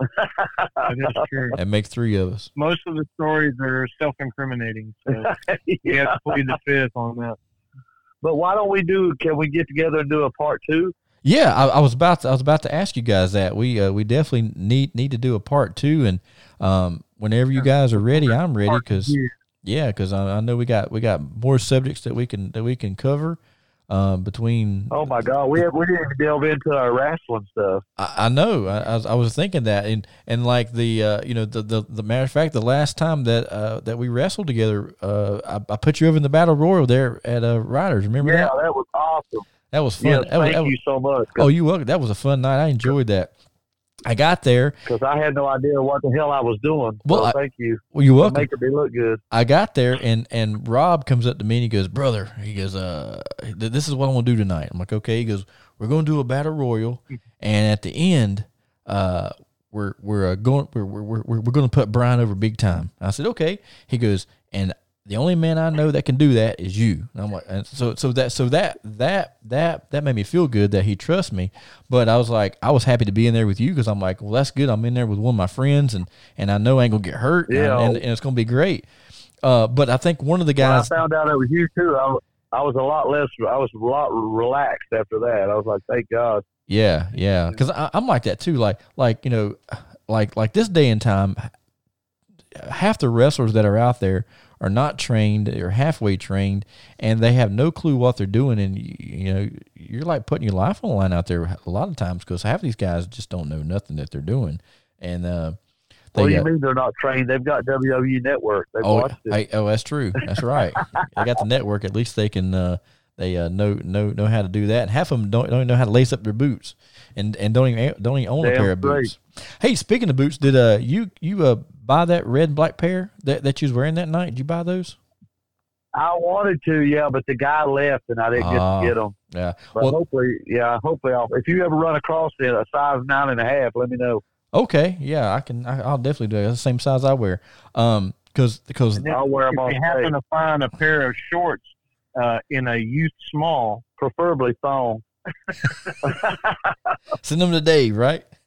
That is true. That makes three of us. Most of the stories are self-incriminating, so we yeah. have to plead the fifth on that. But why don't we do? Can we get together and do a part two? Yeah, I, I was about to, I was about to ask you guys that. We uh, we definitely need need to do a part two, and um, whenever you guys are ready, I'm ready because Yeah. yeah, because I, I know we got we got more subjects that we can that we can cover um, between. Oh my God, we we didn't delve into our wrestling stuff. I, I know. I, I, was, I was thinking that, and and like the uh, you know the, the the matter of fact, the last time that uh, that we wrestled together, uh, I, I put you over in the battle royal there at uh, Riders. Remember Yeah, that? that was awesome. That was fun. Yes, that was, thank that was- you so much. oh, you welcome. That was a fun night. I enjoyed that. I got there. Because I had no idea what the hell I was doing. Well, so I- thank you Well, you're welcome. making me look good. I got there and and Rob comes up to me and he goes, "Brother," he goes, "Uh, this is what I want to do tonight." I'm like, "Okay." He goes, "We're going to do a battle royal, and at the end, uh, we're we're uh, going we're we're we're, we're going to put Brian over big time." I said, "Okay." He goes, "And the only man I know that can do that is you." And I'm like, and so so that so that that that that made me feel good that he trusts me. But I was like, I was happy to be in there with you because I'm like, well, that's good. I'm in there with one of my friends, and and I know I ain't gonna get hurt, and- Yeah. and, and it's gonna be great. Uh, but I think one of the When I guys, found out it was you too, I, was- I was a lot less. I was a lot relaxed after that. I was like, thank God. yeah, yeah, because I'm like that too. Like, like you know, like like this day and time, half the wrestlers that are out there are not trained or halfway trained, and they have no clue what they're doing. And you, you know, you're like putting your life on the line out there a lot of times because half these guys just don't know nothing that they're doing. And uh, they What do you got- mean they're not trained? They've got WWE Network. They've Oh, watched it. I, oh, that's true. That's right. they got the network. At least they can. Uh, they uh, know know know how to do that. And half of them don't don't even know how to lace up their boots, and and don't even don't even own a Damn pair of boots. Hey, speaking of boots, did uh you you uh buy that red and black pair that that you was wearing that night? Did you buy those? I wanted to, yeah, but the guy left and I didn't get Ah. to get them. Yeah. But Well, hopefully, yeah, hopefully, I'll, if you ever run across it, a size nine and a half, let me know. okay. Yeah, I can. I, I'll definitely do it. That's the same size I wear. Um, because because I'll wear them If you happen to find a pair of shorts uh, in a youth small, preferably thong. send them to Dave, right?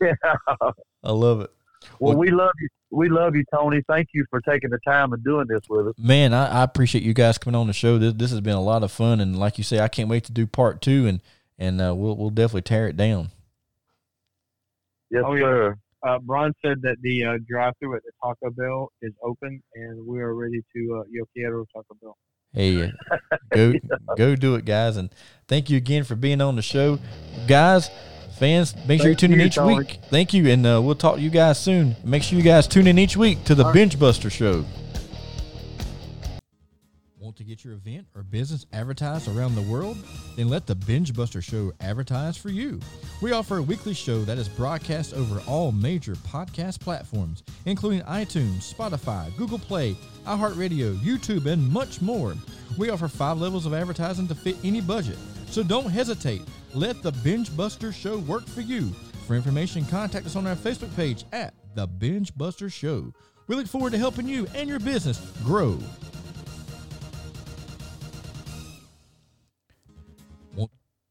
yeah. I love it. Well, Well- we love you. We love you, Tony. Thank you for taking the time and doing this with us. Man, I, I appreciate you guys coming on the show. This this has been a lot of fun, and like you say, I can't wait to do part two, and and uh, we'll we'll definitely tear it down. Yes, Oh, yeah. sir. uh, Brian said that the uh, drive-through at the Taco Bell is open, and we are ready to uh, yo quiero Taco Bell. Hey, uh, go go do it, guys, and thank you again for being on the show, guys. Fans, make sure you Thank tune in each Tony. week. Thank you, and uh, we'll talk to you guys soon. Make sure you guys tune in each week to the Binge Buster Show. Want to get your event or business advertised around the world? Then let the Binge Buster Show advertise for you. We offer a weekly show that is broadcast over all major podcast platforms, including iTunes, Spotify, Google Play, iHeartRadio, YouTube, and much more. We offer five levels of advertising to fit any budget. So don't hesitate. Let the Binge Buster Show work for you. For information, contact us on our Facebook page at The Binge Buster Show. We look forward to helping you and your business grow.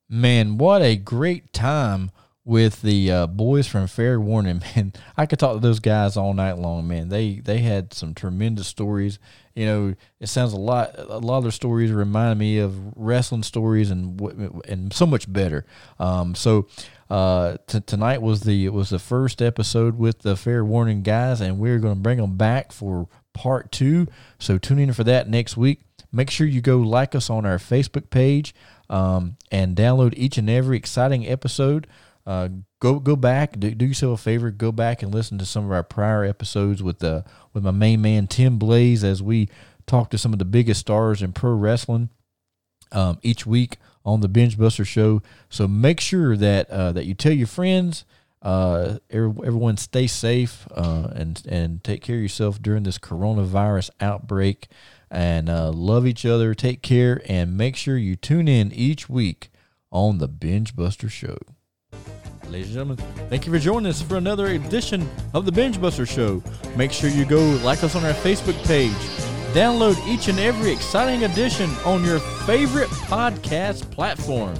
Man, what a great time with the uh, boys from Fair Warning. Man, I could talk to those guys all night long. Man, they they had some tremendous stories. You know, it sounds a lot. A lot of their stories remind me of wrestling stories, and and so much better. Um, so uh, t- tonight was the it was the first episode with the Fair Warning guys, and we're going to bring them back for part two. So tune in for that next week. Make sure you go like us on our Facebook page um, and download each and every exciting episode. Uh, go go back, do, do yourself a favor, go back and listen to some of our prior episodes with the with my main man Tim Blaze as we talk to some of the biggest stars in pro wrestling um, each week on the Binge Buster Show. So make sure that uh, that you tell your friends. Uh, everyone stay safe uh, and and take care of yourself during this coronavirus outbreak, and uh, love each other. Take care and make sure you tune in each week on the Binge Buster Show. Ladies and gentlemen, thank you for joining us for another edition of the Binge Buster Show. Make sure you go like us on our Facebook page. Download each and every exciting edition on your favorite podcast platform.